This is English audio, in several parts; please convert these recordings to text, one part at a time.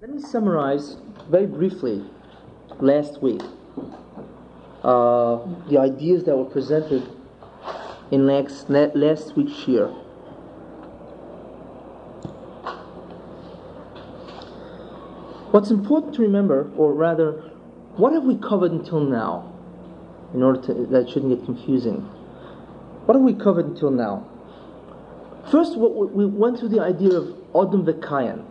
Let me summarize very briefly last week uh, the ideas that were presented in last, last week's year. What's important to remember, or rather, what have we covered until now? In order to that shouldn't get confusing. What have we covered until now? First, we went through the idea of Odom Vekayan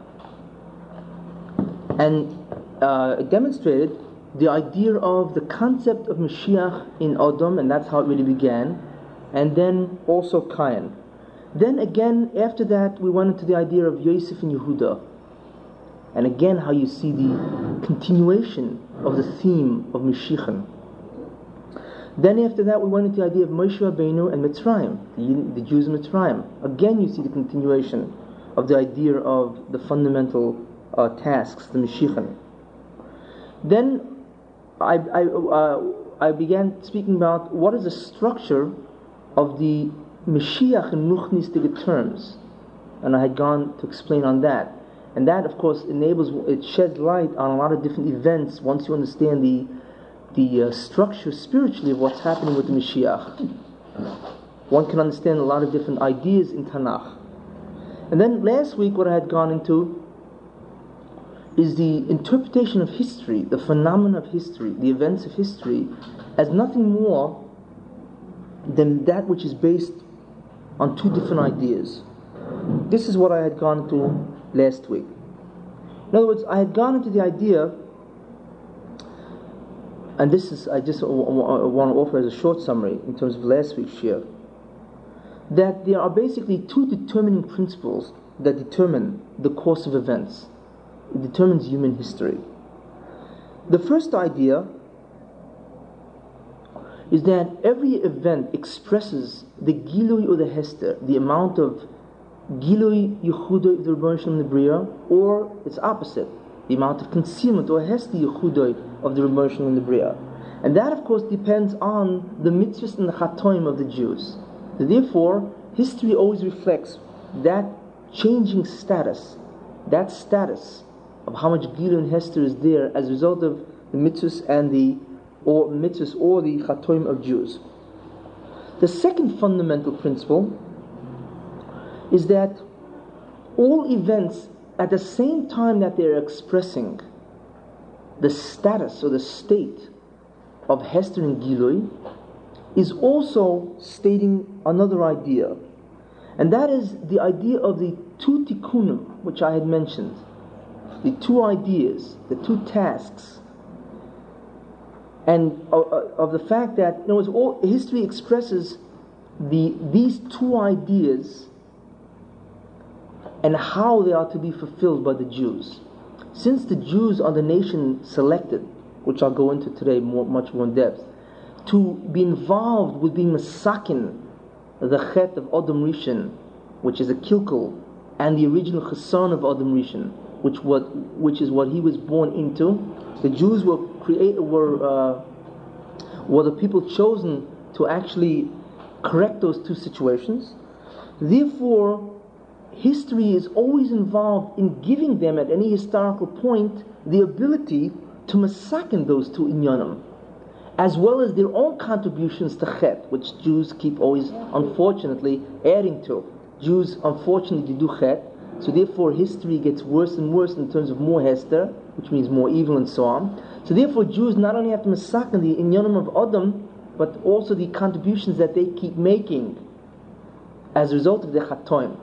and uh, demonstrated the idea of the concept of Mashiach in Odom, and that's how it really began, and then also Kayan. Then again, after that, we went into the idea of Yosef and Yehuda, and again, how you see the continuation of the theme of Mashiach. Then after that, we went into the idea of Moshe Rabbeinu and Mitzrayim, the, the Jews in Mitzrayim. Again, you see the continuation of the idea of the fundamental uh, tasks, the Mashiach. Then I, I, uh, I began speaking about what is the structure of the Mashiach in Ruchnistige terms, and I had gone to explain on that. And that, of course, enables, it sheds light on a lot of different events once you understand the the uh, structure spiritually of what's happening with the Mashiach. One can understand a lot of different ideas in Tanakh. And then last week, what I had gone into is the interpretation of history, the phenomena of history, the events of history, as nothing more than that which is based on two different ideas. This is what I had gone into last week. In other words, I had gone into the idea and this is, I just want to offer as a short summary in terms of last week's share, that there are basically two determining principles that determine the course of events. It determines human history. The first idea is that every event expresses the gilui or the hester, the amount of gilui yuchudoi of the Rebbeinu Bria, or its opposite, the amount of concealment or hesti yuchudoi of the Rebbeinu and the Bria. And that, of course, depends on the mitzvahs and the chatoim of the Jews. Therefore, history always reflects that changing status, that status of how much Gilun and Hester is there as a result of the mitzvahs and the or mitzvahs or the chatoim of Jews. The second fundamental principle is that all events at the same time that they're expressing the status or the state of Hester and Gilui is also stating another idea. And that is the idea of the two tikkunim, which I had mentioned. The two ideas, the two tasks. And uh, uh, of the fact that, you know, all, history expresses the, these two ideas and how they are to be fulfilled by the Jews. Since the Jews are the nation selected, which I'll go into today more, much more in depth, to be involved with being masakin, the chet of Adam Rishon, which is a kilkel, and the original chassan of Adam Rishon, which what which is what he was born into. The Jews were created were uh, were the people chosen to actually correct those two situations. Therefore, history is always involved in giving them at any historical point the ability to masakin those two inyanim, as well as their own contributions to chet, which Jews keep always, unfortunately, adding to. Jews, unfortunately, do chet, so therefore history gets worse and worse in terms of more hester, which means more evil and so on. So therefore Jews not only have to masakin the inyanim of Adam, but also the contributions that they keep making as a result of the chatoim.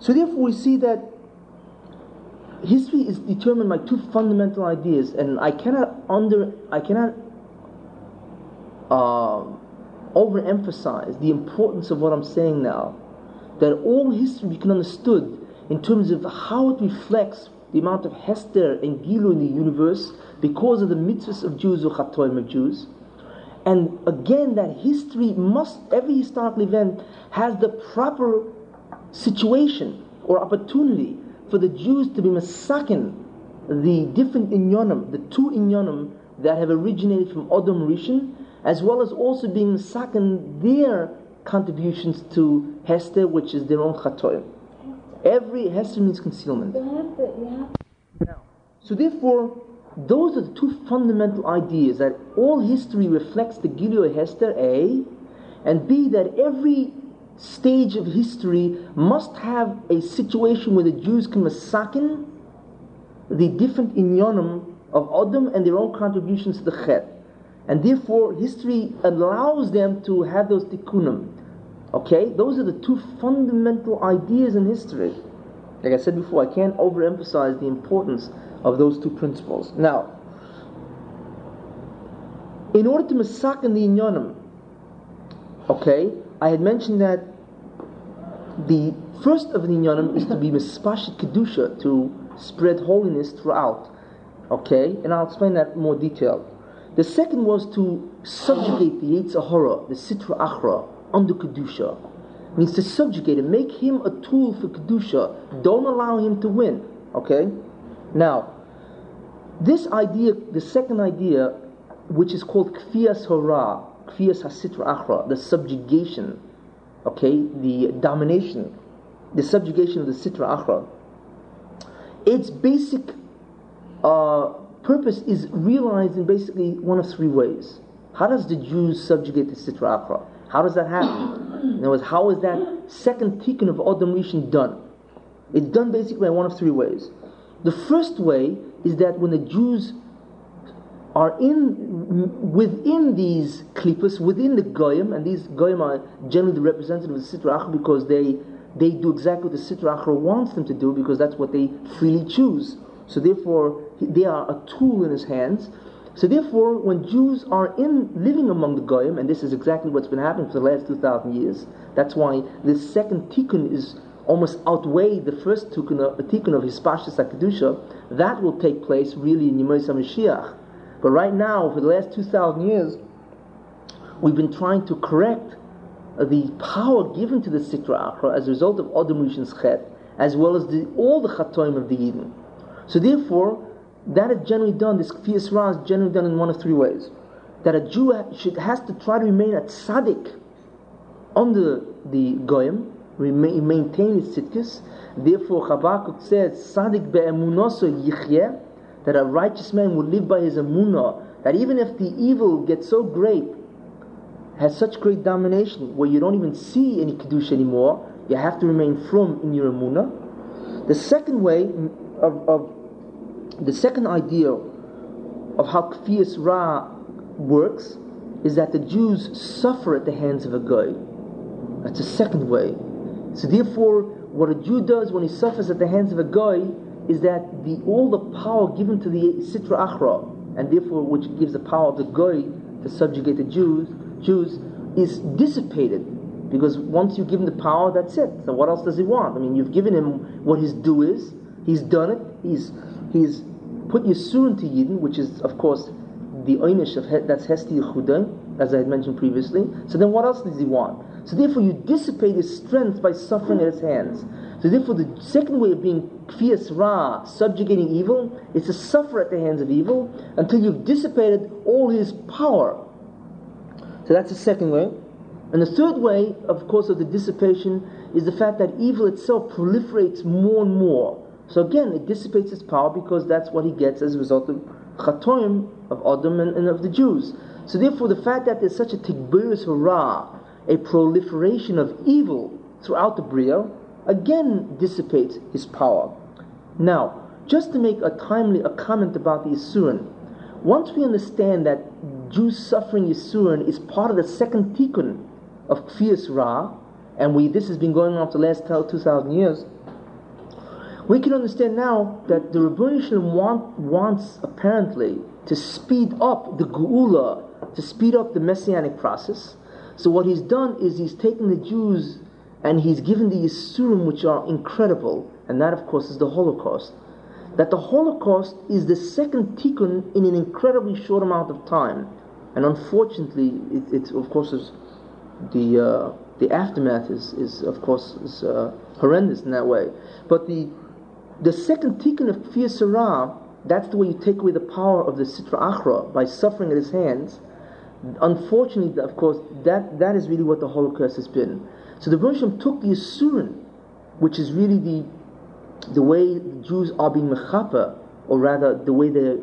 So therefore we see that history is determined by two fundamental ideas, and I cannot under I cannot uh, overemphasize the importance of what I'm saying now. That all history can understood in terms of how it reflects the amount of Hester and Gilu in the universe because of the mitzvahs of Jews or Chatoim of Jews. And again, that history must, every historical event has the proper situation or opportunity for the Jews to be masakin the different inyonim, the two inyonim that have originated from Adam Rishon, as well as also being masakin their contributions to Hester, which is their own chatoim. Every Hester means concealment. To, Now, So therefore, those are the two fundamental ideas that all history reflects the Gilui Hester A, and B that every stage of history must have a situation where the Jews can masakin the different inyanim of Adam and their own contributions to the Chet. And therefore, history allows them to have those tikkunim. Okay? Those are the two fundamental ideas in history. Like I said before, I can't overemphasize the importance of those two principles. Now, in order to masakin the inyanim, okay, I had mentioned that the first of the inyanim is to be mispashit kedusha, to spread holiness throughout. Okay, and I'll explain that more detail. The second was to subjugate the Yetzer Hara, the Sitra Achra, under Kedusha. It means to subjugate him, make him a tool for Kedusha. Don't allow him to win. Okay? Now, this idea, the second idea, which is called Kfias Hora, Kfias Hasitra Achra, the subjugation, okay, the domination, the subjugation of the Sitra Achra, its basic uh, purpose is realized in basically one of three ways. How does the Jews subjugate the Sitra Achra? How does that happen? In other words, how is that second tikkun of Adam Rishon done? It's done basically in one of three ways. The first way is that when the Jews are in within these klippas, within the goyim, and these goyim are generally the representatives of the Sitra Achra because they they do exactly what the Sitra Achra wants them to do because that's what they freely choose. So therefore, they are a tool in his hands. So therefore, when Jews are in living among the goyim, and this is exactly what's been happening for the last two thousand years, that's why this second tikkun is almost outweigh the first tikkun of, tikkun of Hispashis. That will take place really in Yemais HaMashiach. But right now, for the last two thousand years, we've been trying to correct the power given to the Sitra Achra as a result of Adam Rishon's Chet, as well as the, all the Chatoim of the Yidden. So therefore, that is generally done, this Kfiyas Ra is generally done in one of three ways. That a Jew should, has to try to remain a tzaddik under the Goyim, remain, maintain his tzidkis. Therefore, Habakkuk says, tzaddik be'emunoso yichyeh, that a righteous man will live by his emunah, that even if the evil gets so great, has such great domination, where you don't even see any Kiddush anymore, you have to remain from in your emunah. The second way of, of the second idea of how Kfiyas Ra works is that the Jews suffer at the hands of a guy. That's the second way. So therefore, what a Jew does when he suffers at the hands of a guy is that the all the power given to the Sitra Achra, and therefore which gives the power of the guy to subjugate the Jews, Jews is dissipated. Because once you give him the power, that's it. So what else does he want? I mean, you've given him what his due is. He's done it. He's he's put Yisurin to Yidden, which is, of course, the Einish of he, that's Hesti Yehuda, as I had mentioned previously. So then what else does he want? So therefore you dissipate his strength by suffering at his hands. So therefore the second way of being Kfiyas Ra, subjugating evil, is to suffer at the hands of evil until you've dissipated all his power. So that's the second way. And the third way, of course, of the dissipation is the fact that evil itself proliferates more and more. So again, it dissipates its power because that's what he gets as a result of chatoim of Adam and, and, of the Jews. So therefore, the fact that there's such a tigburis hurrah, a proliferation of evil throughout the Bria, again dissipates his power. Now, just to make a timely a comment about the Yisurin, once we understand that Jews suffering Yisurin is part of the second tikkun of Kfiyas Ra, and we this has been going on for the last 2,000 years, we can understand now that the Rebbeinu want, wants apparently to speed up the Geula, to speed up the messianic process. So what he's done is he's taken the Jews and he's given the Yisurim which are incredible, and that of course is the Holocaust. That the Holocaust is the second tikkun in an incredibly short amount of time, and unfortunately, it, it of course is the uh, the aftermath is, is of course is uh, horrendous in that way. But the the second tikkun of Kfiyas Ra, that's the way you take away the power of the Sitra Achra by suffering at his hands. Unfortunately, of course, that, that is really what the Holocaust has been. So the Rosham took the Asurin, which is really the the way the Jews are being mechapa or rather the way they're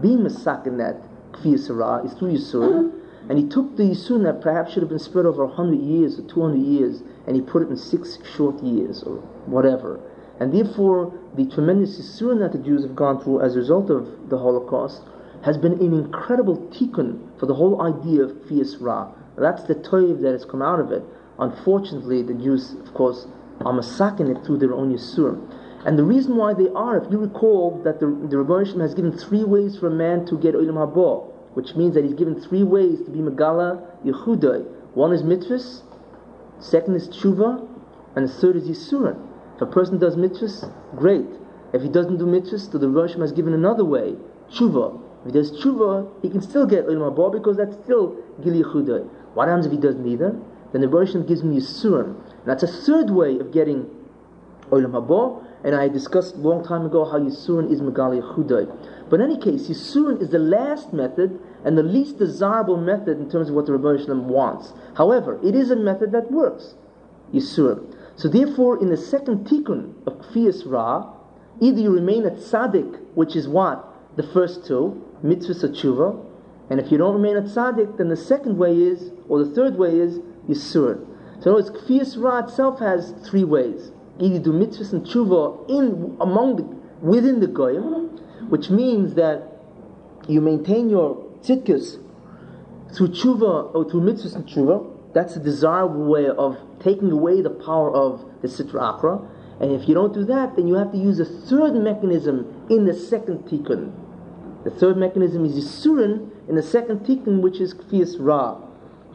being masakin that kfiyah is through Yisurim. And he took the Yisurim that perhaps should have been spread over 100 years or 200 years, and he put it in six short years or whatever. And therefore, the tremendous Yisurim that the Jews have gone through as a result of the Holocaust has been an incredible tikkun for the whole idea of Kfiyas Ra. That's the toiv that has come out of it. Unfortunately, the Jews, of course, are masaking it through their own Yisurim. And the reason why they are, if you recall, that the, the Rebbe has given three ways for a man to get Olam Haba, which means that he's given three ways to be Megala Yehudai. One is mitzvahs, second is tshuva, and the third is Yisurin. If a person does mitzvahs, great. If he doesn't do mitzvahs, so the Rebbe has given another way, tshuva. If he does tshuva, he can still get Olam Haba because that's still Gil Yehudai. What happens if he does neither? Then the Rebbe gives him Yisurin. And that's a third way of getting Olam Haba, and I discussed a long time ago how Yisurin is Megali Chudai. But in any case, Yisurin is the last method and the least desirable method in terms of what the Rebbe wants. However, it is a method that works. Yisurin. So therefore, in the second tikkun of Kfiyas Ra, either you remain at Tzaddik, which is what? The first two, mitzvah tshuva, and if you don't remain at Tzaddik, then the second way is, or the third way is, Yisurin. So in other words, Kfiyas Ra itself has three ways either do mitzvahs and tshuva in among the, within the goyim, which means that you maintain your tzidkus through tshuva or through mitzvahs and tshuva. That's a desirable way of taking away the power of the sitra achra. And if you don't do that, then you have to use a third mechanism in the second tikkun. The third mechanism is yisurin in the second tikkun, which is kfiyas ra.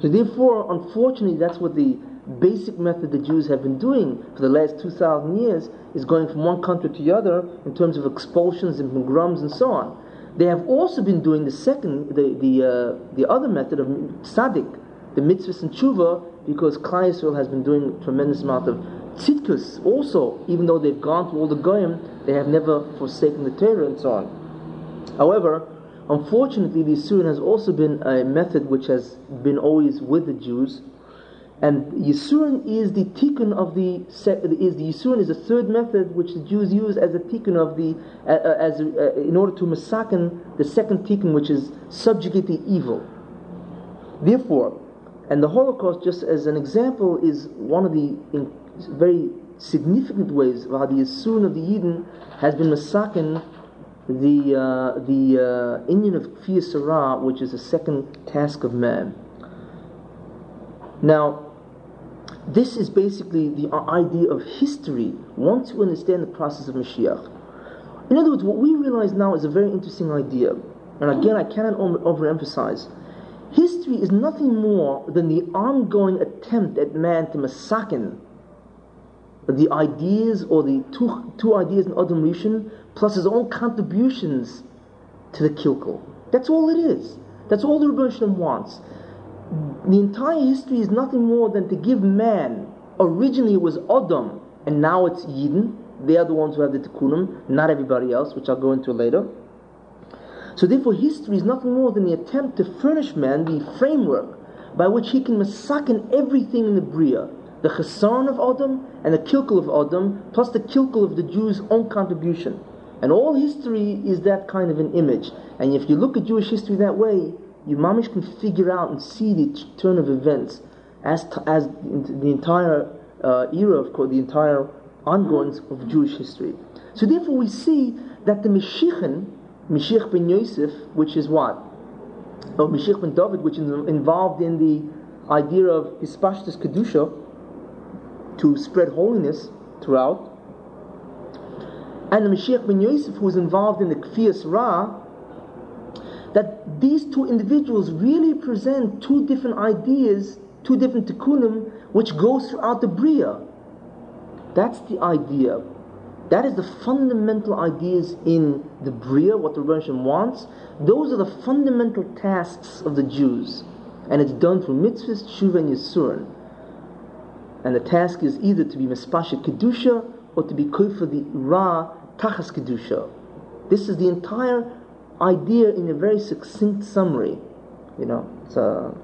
So therefore, unfortunately, that's what the basic method the Jews have been doing for the last 2,000 years is going from one country to the other in terms of expulsions and pogroms and so on. They have also been doing the second, the, the, uh, the other method of tzaddik, the mitzvahs and tshuva, because Klal Yisrael has been doing a tremendous amount of tzidkus also, even though they've gone to all the goyim, they have never forsaken the Torah and so on. However, unfortunately, the Yisurin has also been a method which has been always with the Jews, and Yisurin is the tikkun of the is the Yisurin is the third method which the Jews use as a tikkun of the uh, as uh, in order to masaken the second tikkun which is subjugate the evil. Therefore, and the Holocaust just as an example is one of the very significant ways how the Yisurin of the Yidden has been masaken the uh, the uh, inyan of Kfiyah which is the second task of man. Now, this is basically the idea of history once you understand the process of Mashiach. In other words, what we realize now is a very interesting idea. And again, I cannot overemphasize. History is nothing more than the ongoing attempt at man to masakin the ideas or the two, two ideas in Adam Rishon plus his own contributions to the kilkel. That's all it is. That's all the Rebbe wants the entire history is nothing more than to give man. Originally it was Adam, and now it's Yidden. They are the ones who have the tikkunim, not everybody else, which I'll go into later. So therefore, history is nothing more than the attempt to furnish man the framework by which he can masakin everything in the bria, the chesan of Adam and the kilkel of Adam, plus the kilkel of the Jews' own contribution. And all history is that kind of an image. And if you look at Jewish history that way, you mamish can figure out and see the turn of events as t- as the entire uh, era of course, the entire ongoings of Jewish history. So therefore, we see that the Mashiachin, Mashiach ben Yosef, which is what, or Mashiach ben David, which is involved in the idea of Hispashtus Kedusha, to spread holiness throughout, and the Mashiach ben Yosef, who is involved in the Kfiyas Ra, that these two individuals really present two different ideas, two different tikkunim, which goes throughout the Bria. That's the idea. That is the fundamental ideas in the Bria, what the Rebbe wants. Those are the fundamental tasks of the Jews. And it's done through mitzvahs, tshuva, and yisurin. And the task is either to be mispasha kedusha or to be for the ra tachas kedusha. This is the entire idea in a very succinct summary. You know, so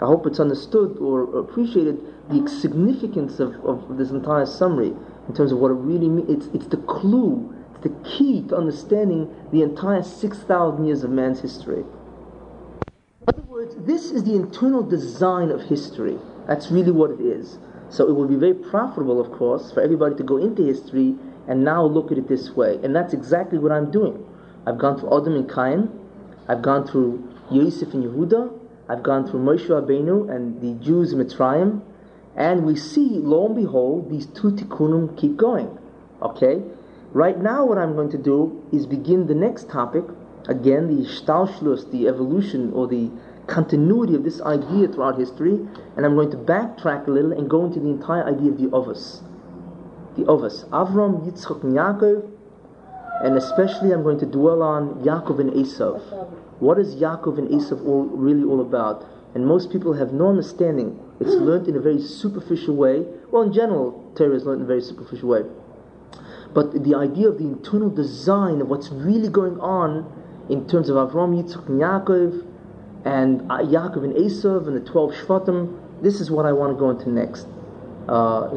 uh, I hope it's understood or appreciated the significance of, of this entire summary in terms of what it really means. It's, it's the clue, It's the key to understanding the entire 6,000 years of man's history. In other words, this is the internal design of history. That's really what it is. So it will be very profitable, of course, for everybody to go into history and now look at it this way. And that's exactly what I'm doing. I've gone through Adam and Cain, I've gone through Yosef and Yehuda, I've gone through Moshe Rabbeinu and the Jews in Mitzrayim, and we see, lo and behold, these two tikkunim keep going. Okay? Right now, what I'm going to do is begin the next topic. Again, the Shtalshlus, the evolution or the continuity of this idea throughout history, and I'm going to backtrack a little and go into the entire idea of the Ovus. The Ovus. Avram, Yitzchak, and Yaakov, and especially I'm going to dwell on Yaakov and Esav. What is Yaakov and Esav all, really all about? And most people have no understanding. It's learned in a very superficial way. Well, in general, Torah is learned in a very superficial way. But the idea of the internal design of what's really going on in terms of Avram, Yitzchak, and Yaakov, and uh, Yaakov and Esav and the 12 Shvatim, this is what I want to go into next. Uh,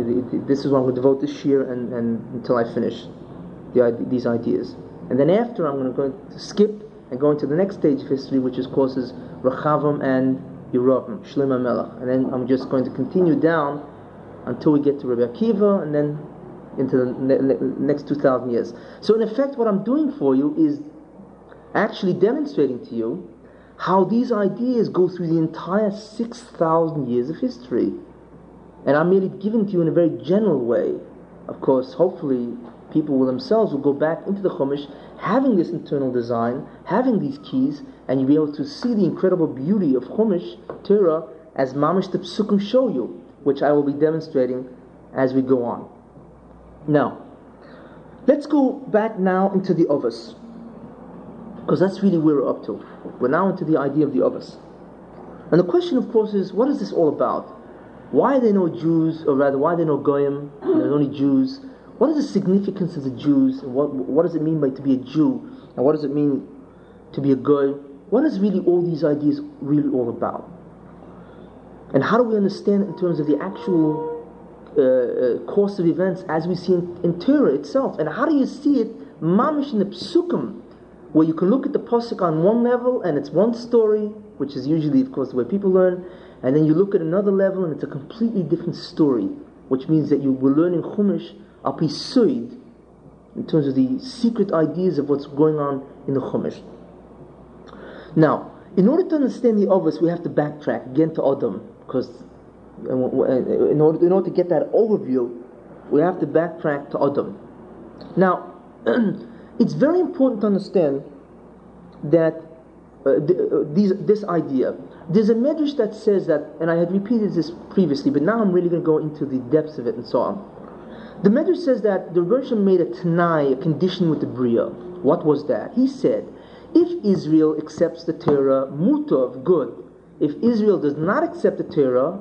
this is what I'm going to devote this year and, and until I finish the, these ideas. And then after, I'm going to go to skip and go into the next stage of history, which is courses Rechavam and Yerovam, Shlomo Melech. And then I'm just going to continue down until we get to Rabbi Akiva, and then into the ne- ne- next 2,000 years. So, in effect, what I'm doing for you is actually demonstrating to you how these ideas go through the entire 6,000 years of history. And I'm merely giving to you in a very general way. Of course, hopefully, people will themselves will go back into the Chumash having this internal design, having these keys, and you'll be able to see the incredible beauty of Chumash, Torah, as Mamish the Psukim show you, which I will be demonstrating as we go on. Now, let's go back now into the Ovas, because that's really where we're up to. We're now into the idea of the Ovas. And the question, of course, is what is this all about? Why are there no Jews, or rather, why are there no Goyim? There's only Jews. What is the significance of the Jews? What, what does it mean by to be a Jew? And what does it mean to be a Goy? What is really all these ideas really all about? And how do we understand in terms of the actual uh, uh, course of events as we see in, in Torah itself? And how do you see it, mamish in the psukim, where you can look at the pasuk on one level and it's one story, which is usually, of course, the way people learn, and then you look at another level and it's a completely different story, which means that you were learning Chumash apisuid in terms of the secret ideas of what's going on in the Chumash. Now, in order to understand the Ovus, we have to backtrack again to Adam, because in order, in order to get that overview, we have to backtrack to Adam. Now, it's very important to understand that uh, uh, these, this idea. There's a medrash that says that, and I had repeated this previously, but now I'm really going to go into the depths of it and so on. The Medrash says that the Rosh made a Tanai, a condition with the Bria. What was that? He said, if Israel accepts the Torah, mutov, good. If Israel does not accept the Torah,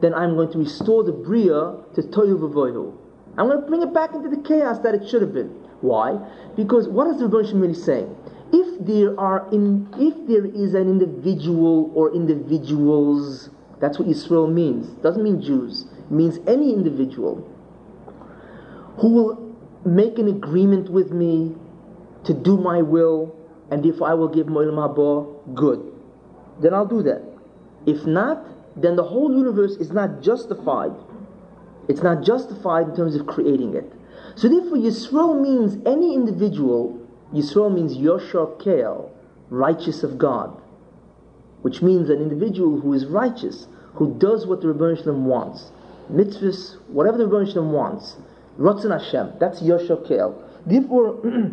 then I'm going to restore the Bria to Toyu Vavohu. I'm going to bring it back into the chaos that it should have been. Why? Because what is the Rosh really saying? If there are in, if there is an individual or individuals, that's what Israel means. Doesn't mean Jews. It means any individual who will make an agreement with me to do my will, and if I will give Mo'il Mabor, good. Then I'll do that. If not, then the whole universe is not justified. It's not justified in terms of creating it. So therefore, Yisrael means any individual. Yisrael means Yosher Kel, righteous of God, which means an individual who is righteous, who does what the Rebbeinu Shalom wants, mitzvahs, whatever the Rebbeinu Shalom wants. Ratzon Hashem. That's Yoshokel. Therefore,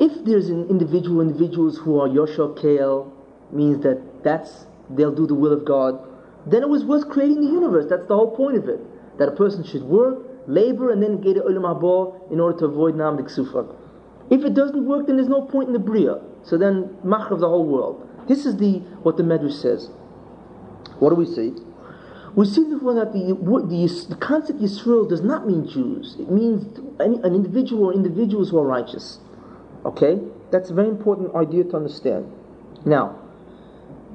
if there's an individual, individuals who are Yoshokel, means that that's they'll do the will of God, then it was worth creating the universe. That's the whole point of it. That a person should work, labor, and then get a ulam in order to avoid nam sufak. If it doesn't work, then there's no point in the bria. So then, mach of the whole world. This is the what the Medrash says. What do we see? we see that the, the, the concept Yisrael does not mean Jews. It means an individual or individuals who are righteous. Okay? That's a very important idea to understand. Now,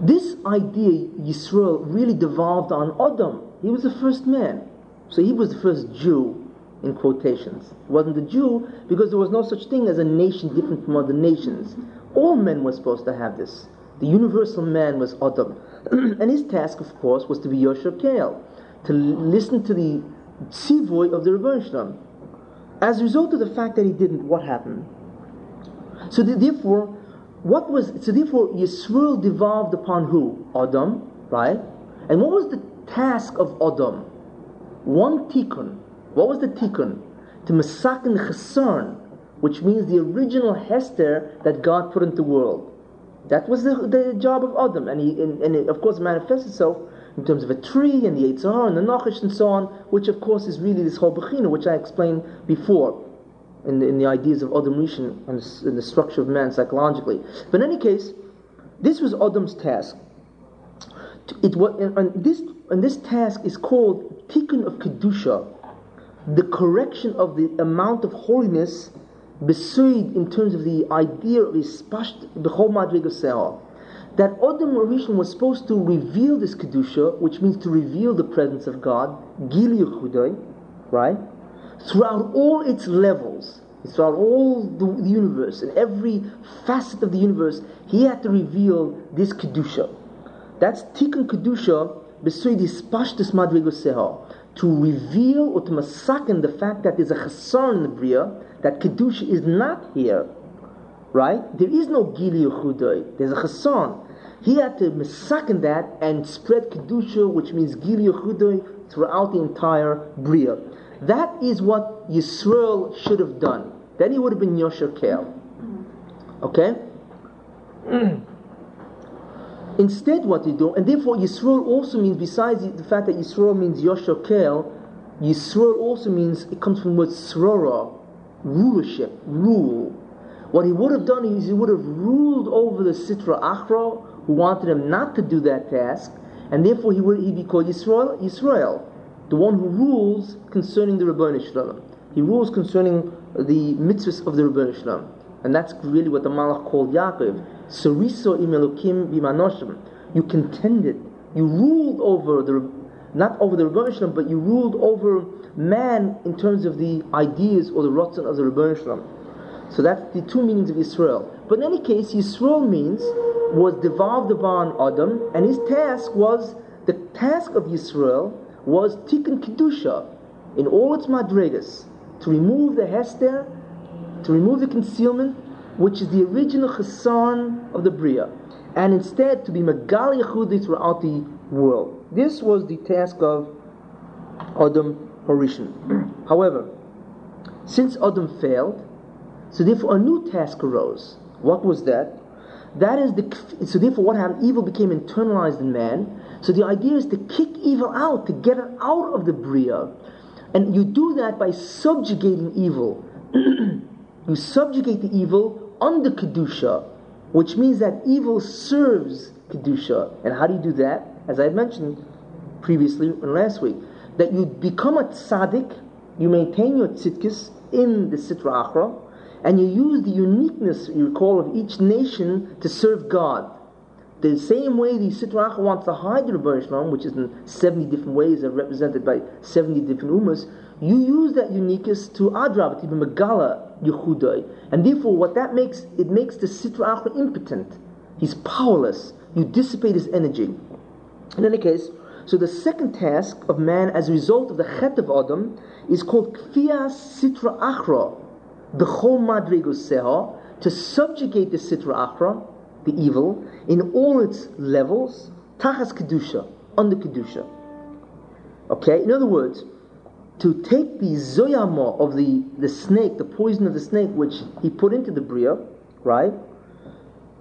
this idea, Yisrael, really devolved on Adam. He was the first man. So he was the first Jew. in quotations. He wasn't a Jew because there was no such thing as a nation different from other nations. All men were supposed to have this. The universal man was Adam. and his task, of course, was to be Yosher Kael, to listen to the Tzivoy of the Rebbe As a result of the fact that he didn't, what happened? So the, therefore, what was so therefore Yisrael devolved upon who? Adam, right? And what was the task of Adam? One tikkun. What was the tikkun? To masakin chesarn, which means the original Hester that God put into the world. That was the, the job of Adam, and, he, and, and it of course manifests itself in terms of a tree and the Eitzah and the Nachash and so on, which of course is really this whole Bechina, which I explained before in the, in the ideas of Adam Rishon and the, structure of man psychologically. But in any case, this was Adam's task. It was, and this, and this task is called Tikkun of Kedusha, the correction of the amount of holiness beside in terms of the idea of Ispasht B'chol Madrig that Adam Rishon was supposed to reveal this Kedusha, which means to reveal the presence of God, Gili Chudai, right? Throughout all its levels, throughout all the, the, universe, and every facet of the universe, he had to reveal this Kedusha. That's Tikkun Kedusha, beside Ispashtus Madrig to reveal or to masaken the fact that there's a chasar in the Bria, that Kedusha is not here, right? There is no Gili Chudai, there's a Chassan. He had to misaken that and spread Kedusha, which means Gili Chudai, throughout the entire Bria. That is what Yisrael should have done. Then he would have been Yosher Kel. Okay? Instead, what he do, and therefore Yisrael also means, besides the fact that Yisrael means Yosher Kel, Yisrael also means, it comes from the word Srora, rulership, rule. What he would have done is he would have ruled over the Sitra Achra, who wanted him not to do that task, and therefore he would he'd be called Yisrael, Yisrael, the one who rules concerning the Rabbanu Shalom. He rules concerning the mitzvahs of the Rabbanu Shalom. And that's really what the Malach called Yaakov. Sariso imelukim bimanoshim. You contended. You ruled over the, not over the Rabbanu Shalom, but you ruled over man in terms of the ideas or the rotzen of the Rebbeinu Shalom. So that's the two meanings of Israel. But in any case, Yisrael means was devolved upon Adam, and his task was the task of Yisrael was tikkun kedusha in all its madregas to remove the hester, to remove the concealment, which is the original chesan of the bria, and instead to be magali yechudi throughout the world. This was the task of Adam Harishon. However, since Adam failed, so therefore a new task arose. What was that? That is the so therefore what happened? Evil became internalized in man. So the idea is to kick evil out, to get it out of the bria, and you do that by subjugating evil. you subjugate the evil under kedusha, which means that evil serves kedusha. And how do you do that? As I mentioned previously and last week, that you become a tzaddik, you maintain your tzidkis in the Sitra Achra, and you use the uniqueness, you recall, of each nation to serve God. The same way the Sitra Achra wants to hide the Rebbe Shalom, which is in 70 different ways and represented by 70 different umas, you use that uniqueness to Adrab, to be Megala Yehudai. And therefore, what that makes, it makes the Sitra Achra impotent. He's powerless. You dissipate his energy. In any case, so the second task of man as a result of the chet of Adam is called kfiyas sitra achra, the chol madrigus to subjugate the sitra achra, the evil, in all its levels, tachas kedusha, under kedusha. Okay, in other words, to take the zoyama of the, the snake, the poison of the snake, which he put into the bria, right?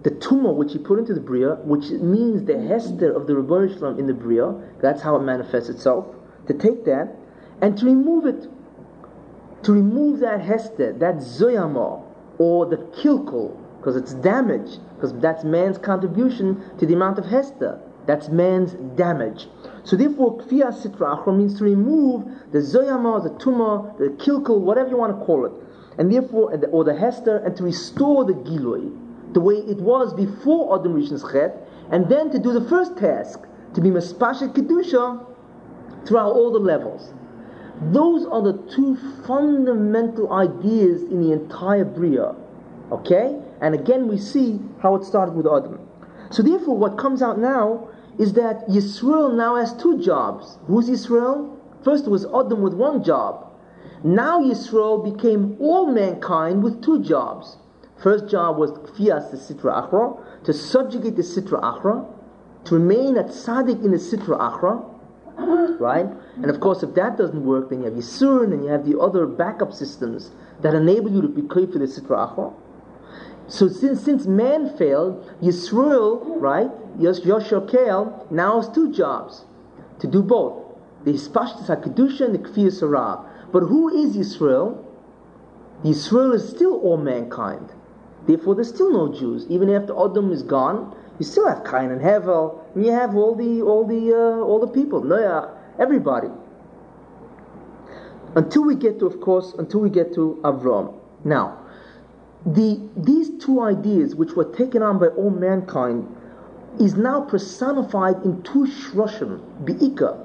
the tumor which he put into the bria, which means the hester of the Shalom in the bria, that's how it manifests itself, to take that and to remove it, to remove that hester, that zoyama, or the kilkul, because it's damage, because that's man's contribution to the amount of hester. That's man's damage. So therefore, kfiyah sitra means to remove the zoyama, the tumor, the kilkul, whatever you want to call it, and therefore, or the hester, and to restore the giloi the way it was before Adam Rishon's Chet, and then to do the first task, to be Mespashet Kedusha throughout all the levels. Those are the two fundamental ideas in the entire Bria. Okay? And again, we see how it started with Adam. So, therefore, what comes out now is that Yisrael now has two jobs. Who's Yisrael? First was Adam with one job. Now Yisrael became all mankind with two jobs. First job was Kfias the Sitra Achra, to subjugate the Sitra Achra, to remain at Tzaddik in the Sitra Achra, right? And of course, if that doesn't work, then you have Yisurin and you have the other backup systems that enable you to be clear for the Sitra Achra. So since, since man failed, Yisrael, right, Yoshokel, now has two jobs to do both. The Hispashtis HaKedusha and the Kfiyas Ra. But who is Yisrael? Yisrael is still all mankind. Therefore, there's still no Jews. Even after Adam is gone, you still have Cain and Hevel, and you have all the all the uh, all the people, Noach, everybody. Until we get to, of course, until we get to Avram. Now, the these two ideas, which were taken on by all mankind, is now personified in two shroshim, bi'ika.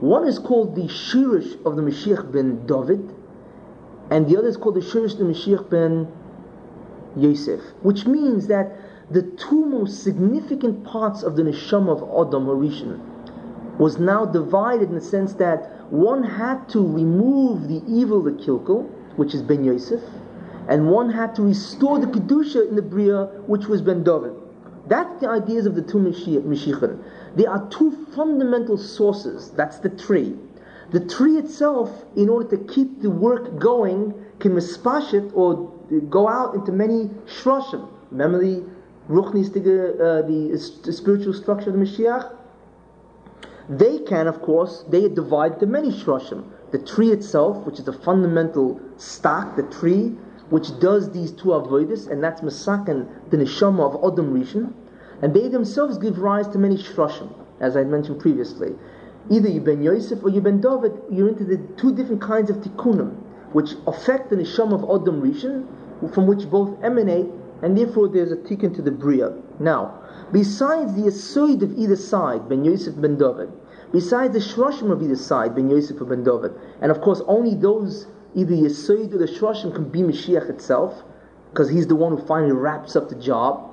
One is called the Shirish of the Mashiach ben David, and the other is called the Shirish of the Mashiach ben Yosef, which means that the two most significant parts of the neshama of Adam Harishon was now divided in the sense that one had to remove the evil, the kilkel, which is Ben Yosef, and one had to restore the kedusha in the bria, which was Ben David. That's the ideas of the two Mashiachim. There are two fundamental sources. That's the tree. The tree itself, in order to keep the work going, can mispash it or go out into many shroshim. Remember the ruchnistige, uh, the, the spiritual structure of the Mashiach? They can, of course, they divide the many shroshim. The tree itself, which is the fundamental stock, the tree, which does these two avoidus, and that's Masakan, the neshama of Adam Rishon, and they themselves give rise to many shroshim, as I mentioned previously. Either you ben Yosef or you ben David, you're into the two different kinds of tikkunim, which affect the neshama of Adam Rishon, from which both emanate, and therefore there's a tikkun to the bria. Now, besides the asoid of either side, ben Yosef ben David, besides the shroshim of either side, ben Yosef or ben David, and of course only those either Yesoid or the Shroshim can be Mashiach itself, because he's the one who finally wraps up the job.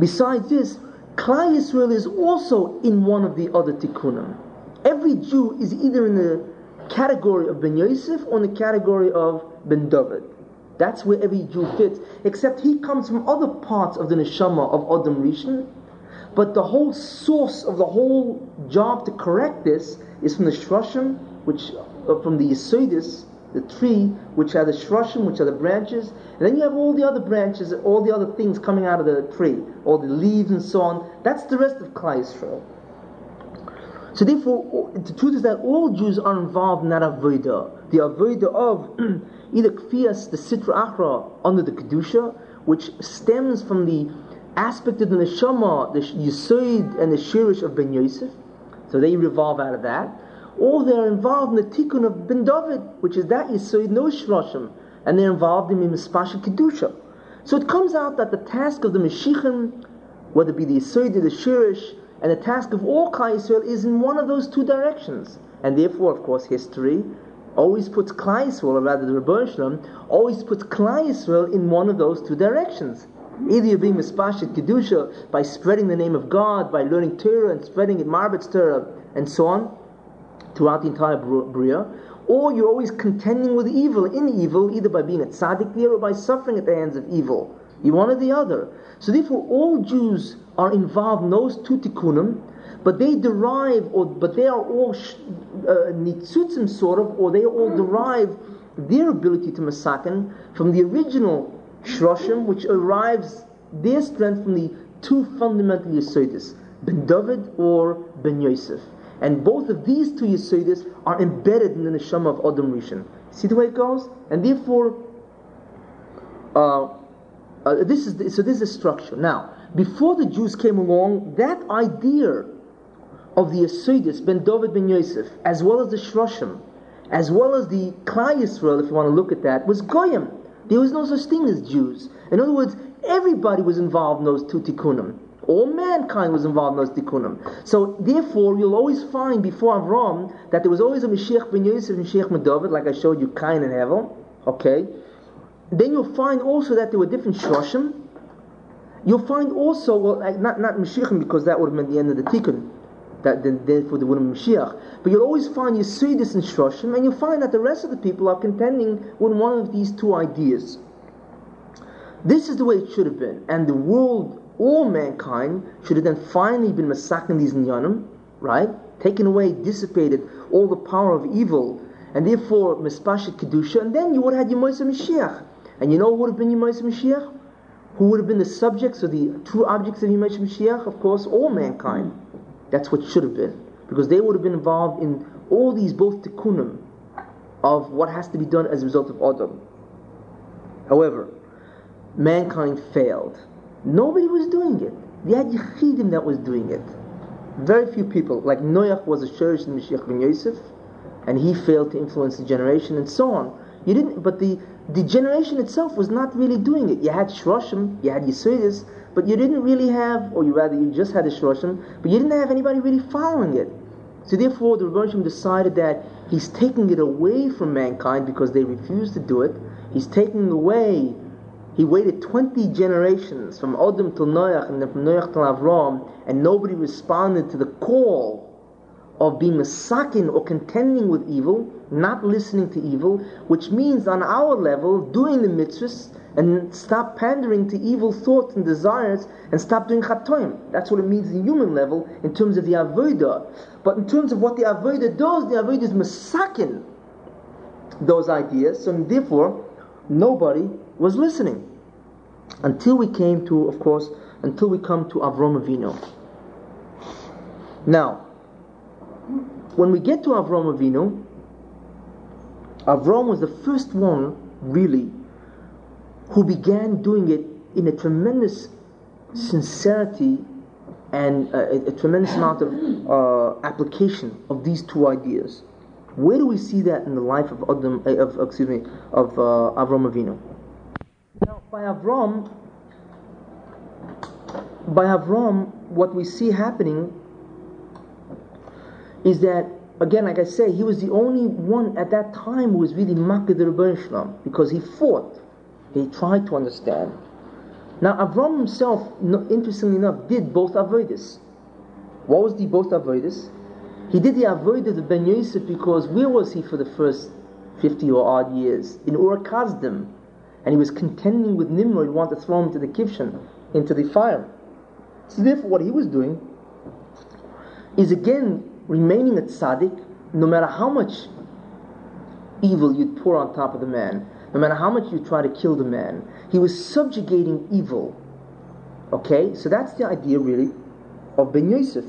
Besides this, Klal Yisrael is also in one of the other tikkunim. Every Jew is either in the category of Ben Yosef or in the category of Ben David. That's where every Jew fits, except he comes from other parts of the neshama of Adam Rishon. But the whole source of the whole job to correct this is from the Shroshim, which uh, from the Yesodis, the tree, which are the shroshim, which are the branches, and then you have all the other branches, all the other things coming out of the tree, all the leaves and so on. That's the rest of Klal Yisrael. So therefore, the truth is that all Jews are involved in that avodah, the avodah of either kfias, the sitra achra, under the kedusha, which stems from the aspect of the neshama, the yisod and the shirish of Ben Yosef. So they revolve out of that or they're involved in the tikkun of Ben David, which is that Yisoid no Shroshim, and they're involved in Mispasha Kedusha. So it comes out that the task of the Meshichim, whether it be the Yisoid or the Shirish, and the task of all Klal Yisrael is in one of those two directions. And therefore, of course, history always puts Yisrael, or rather the Rebbe always puts Yisrael in one of those two directions. Either you're being Mispasha Kedusha by spreading the name of God, by learning Torah and spreading it, Marbet's Torah, and so on, throughout the entire Bria, or you're always contending with evil, in evil, either by being a tzaddik there or by suffering at the hands of evil. You one or the other. So therefore, all Jews are involved in those two tikkunim, but they derive, or but they are all uh, nitzutzim sort of, or they all derive their ability to masakin from the original shroshim, which arrives their strength from the two fundamental yesodis, Ben David or Ben Yosef. And both of these two Yesodis are embedded in the neshama of Adam Rishon. See the way it goes? And therefore, uh, uh, this is the, so this is the structure. Now, before the Jews came along, that idea of the Yesodis, Ben David ben Yosef, as well as the Shroshim, as well as the Klal Yisrael, if you want to look at that, was Goyim. There was no such thing as Jews. In other words, everybody was involved in those two tikkunim. All mankind was involved in those tikkunim. So therefore, you'll always find before Avram that there was always a Mashiach ben Yosef and Mashiach ben David, like I showed you, Cain and Hevel. Okay. Then you'll find also that there were different shroshim. You'll find also, well, not not Mashiach because that would have been the end of the tikkun. That then therefore there wouldn't Mashiach. But you'll always find Yisudis and Shroshim, and you'll find that the rest of the people are contending with one of these two ideas. This is the way it should have been, and the world all mankind should have then finally been massacring these nyanim, right? Taken away, dissipated all the power of evil, and therefore mispashet kedusha, and then you would have had Yemos HaMashiach. And you know who would have been Yemos HaMashiach? Who would have been the subjects or the true objects of Yemos HaMashiach? Of course, all mankind. That's what should have been. Because they would have been involved in all these both tikkunim of what has to be done as a result of Adam. However, mankind failed Nobody was doing it. We had Yechidim that was doing it. Very few people. Like Noach was a Sherish in Mashiach ben Yosef, and he failed to influence the generation, and so on. You didn't, but the, the generation itself was not really doing it. You had Shroshim, you had Yisudis, but you didn't really have, or you rather, you just had the Shroshim, but you didn't have anybody really following it. So therefore, the Rebbe decided that he's taking it away from mankind because they refused to do it. He's taking away he waited 20 generations from Adam to Noach and then from Noach to Avram, and nobody responded to the call of being masakin or contending with evil, not listening to evil, which means on our level, doing the mitzvahs and stop pandering to evil thoughts and desires and stop doing chatoim. That's what it means in human level in terms of the avodah. But in terms of what the avodah does, the avodah is masakin those ideas, so therefore nobody was listening. Until we came to, of course, until we come to Avram Avinu. Now, when we get to Avram Avinu, Avram was the first one, really, who began doing it in a tremendous sincerity and a, a, a tremendous amount of uh, application of these two ideas. Where do we see that in the life of Adam, uh, of excuse me, of uh, Avram Avinu? Now, by Avram, by Avram, what we see happening is that, again, like I say, he was the only one at that time who was really Makkah the because he fought, he tried to understand. Now, Avram himself, interestingly enough, did both Avodas. What was the both Avodas? He did the Avodah of Ben Yosef because where was he for the first 50 or odd years? In Ur Kasdim and he was contending with Nimrod, wanted to throw him into the kivshan, into the fire. So therefore, what he was doing is again remaining a tzaddik, no matter how much evil you'd pour on top of the man, no matter how much you try to kill the man, he was subjugating evil. Okay, so that's the idea really of Ben Yosef.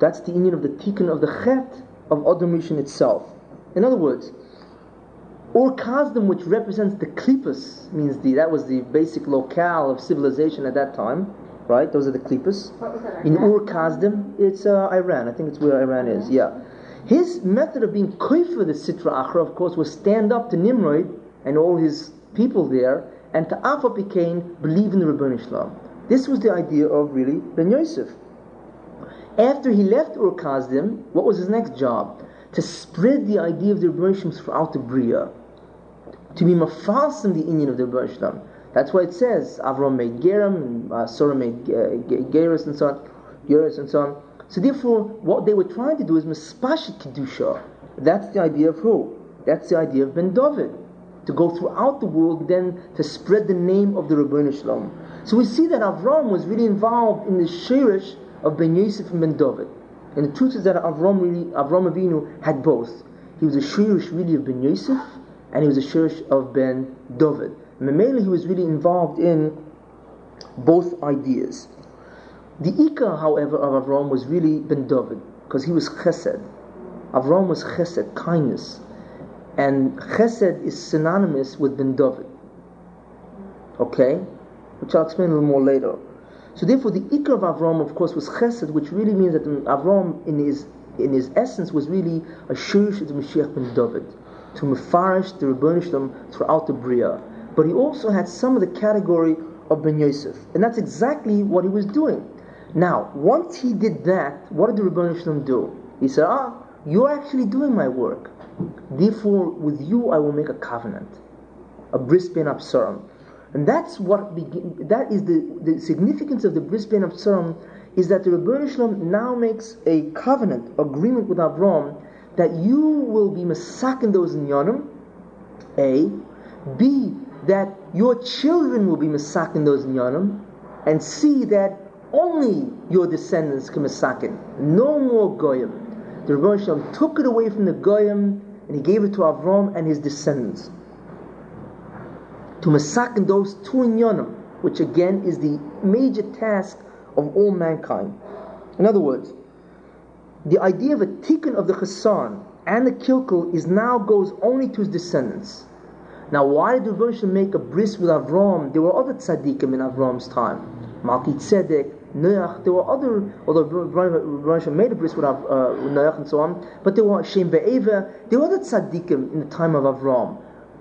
That's the union of the tikkun of the chet of Adam Rishon itself. In other words, Ur Kasdim, which represents the Klippas, means the that was the basic locale of civilization at that time, right? Those are the Klippas. In Ur Kasdim, it's uh, Iran. I think it's where Iran is. Yeah. His method of being koifer the Sitra Achra, of course, was stand up to Nimrod and all his people there, and Ta'afa became believe in the Rabban Islam. This was the idea of really Ben Yosef. After he left Ur Kasdim, what was his next job? To spread the idea of the Rabban throughout the Bria to be mafasim the Indian of the Rebbe That's why it says Avram made Geram uh, Sarah made uh, Geras and so on, Geras and so on. So therefore, what they were trying to do is mispashit kedusha. That's the idea of who? That's the idea of Ben David. To go throughout the world, then to spread the name of the Rebbeinu Shalom. So we see that Avram was really involved in the shirish of Ben Yosef and Ben David. And the truth is that Avram really, Avram Avinu had both. He was a shirish really of Ben Yosef, and he was a shirish of Ben David. Memele, he was really involved in both ideas. The Ika, however, of Avram was really Ben David, because he was chesed. Avram was chesed, kindness. And chesed is synonymous with Ben David. Okay? Which I'll explain a little more later. So therefore, the Ika of Avram, of course, was chesed, which really means that Avram, in his in his essence, was really a shirish of the Mashiach ben David to mafarish the Rebbeinu throughout the Bria. But he also had some of the category of Ben Yosef. And that's exactly what he was doing. Now, once he did that, what did the Rebbeinu do? He said, Ah, you're actually doing my work. Therefore, with you I will make a covenant, a bris ben Absaram. And that's what begin, that is the, the significance of the bris ben Absaram is that the Rebbeinu Shalom now makes a covenant, agreement with Avram, that you will be masakin those inyonim, A. B. That your children will be masakin those inyonim, and C. That only your descendants can masakin, no more goyim. The Rebbeinu Shalom took it away from the goyim and he gave it to Avram and his descendants to masakin those two inyonim, which again is the major task of all mankind. In other words, the idea of a tikkun of the chassan and the kilkel is now goes only to his descendants. Now, why did the make a bris with Avram? There were other tzaddikim in Avram's time. Malki Tzedek, Noach, there were other, although Rosh made a bris with, uh, Noach and so on, but there were Shem V'Ever, there were other tzaddikim in the time of Avram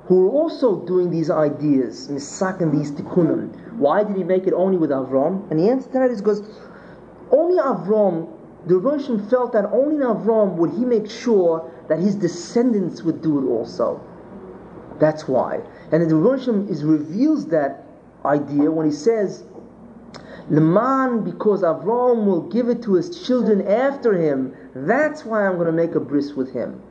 who were also doing these ideas, misaking these tikkunim. Why did he make it only with Avram? And the answer to that is because only Avram, the Roshim felt that only in Avram would he make sure that his descendants would do it also. That's why. And the Roshim is reveals that idea when he says, Leman, because Avram will give it to his children after him, that's why I'm going to make a bris with him.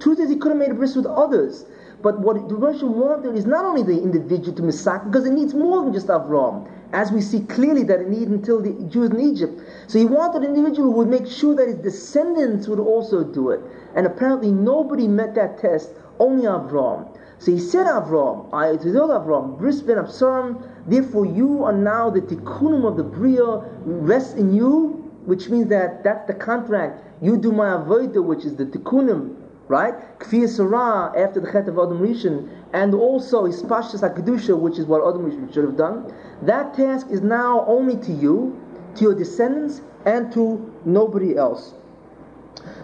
Truth is, he could have made a bris with others. But what the Russian wanted is not only the individual to masakin, because it needs more than just Avram, as we see clearly that it needed until the Jews in Egypt. So he wanted an individual who would make sure that his descendants would also do it. And apparently nobody met that test, only Avram. So he said Avram, I told Avram, Bris ben Absaram, therefore you are now the tikkunim of the Bria, rests in you, which means that that's the contract. You do my avodah, which is the tikkunim, right? Kfiyas Ra after the Chet of Adam Rishon, and also Hispashtas HaKedusha, which is what Adam Rishon should have done. That task is now only to you, to your descendants, and to nobody else.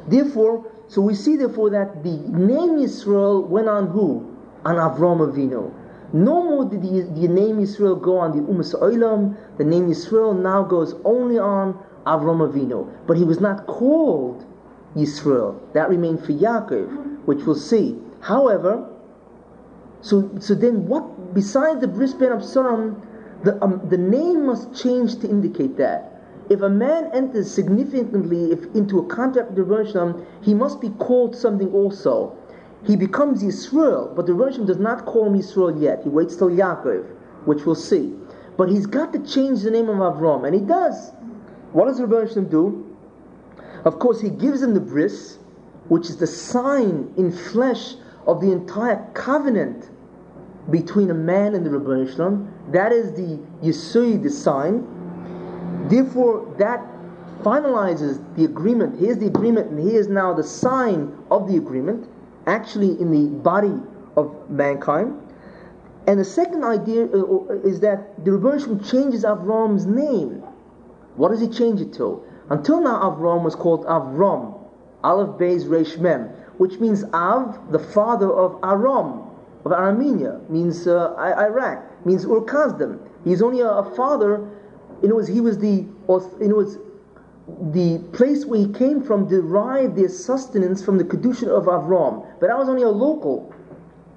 Therefore, so we see therefore that the name Israel went on who? On Avram Avinu. No more the, the name Yisrael go on the Umas Oilam. The name Yisrael now goes only on Avram Avinu. But he was not called Yisrael. That remained for Yaakov, which we'll see. However, so so then what? Besides the bris of Absalam, the um, the name must change to indicate that. If a man enters significantly if, into a contract with Rosham, he must be called something also. He becomes Yisrael, but the Rosham does not call him Yisrael yet. He waits till Yaakov, which we'll see. But he's got to change the name of Avram, and he does. What does the Rosham do? Of course, he gives him the bris, which is the sign in flesh of the entire covenant between a man and the Rebbe Shalom. That is the Yisui, the sign. Therefore, that finalizes the agreement. Here's the agreement, and here's now the sign of the agreement, actually in the body of mankind. And the second idea uh, uh, is that the Rebbe changes Avram's name. What does he change it to? Until now, Avram was called Avram, Aleph Beis Resh Mem, which means Av, the father of Aram, of Armenia, means uh, Iraq, means Ur Kasdim. He's only a, a father. It was he was the it was the place where he came from derived their sustenance from the kedusha of Avram, but that was only a local.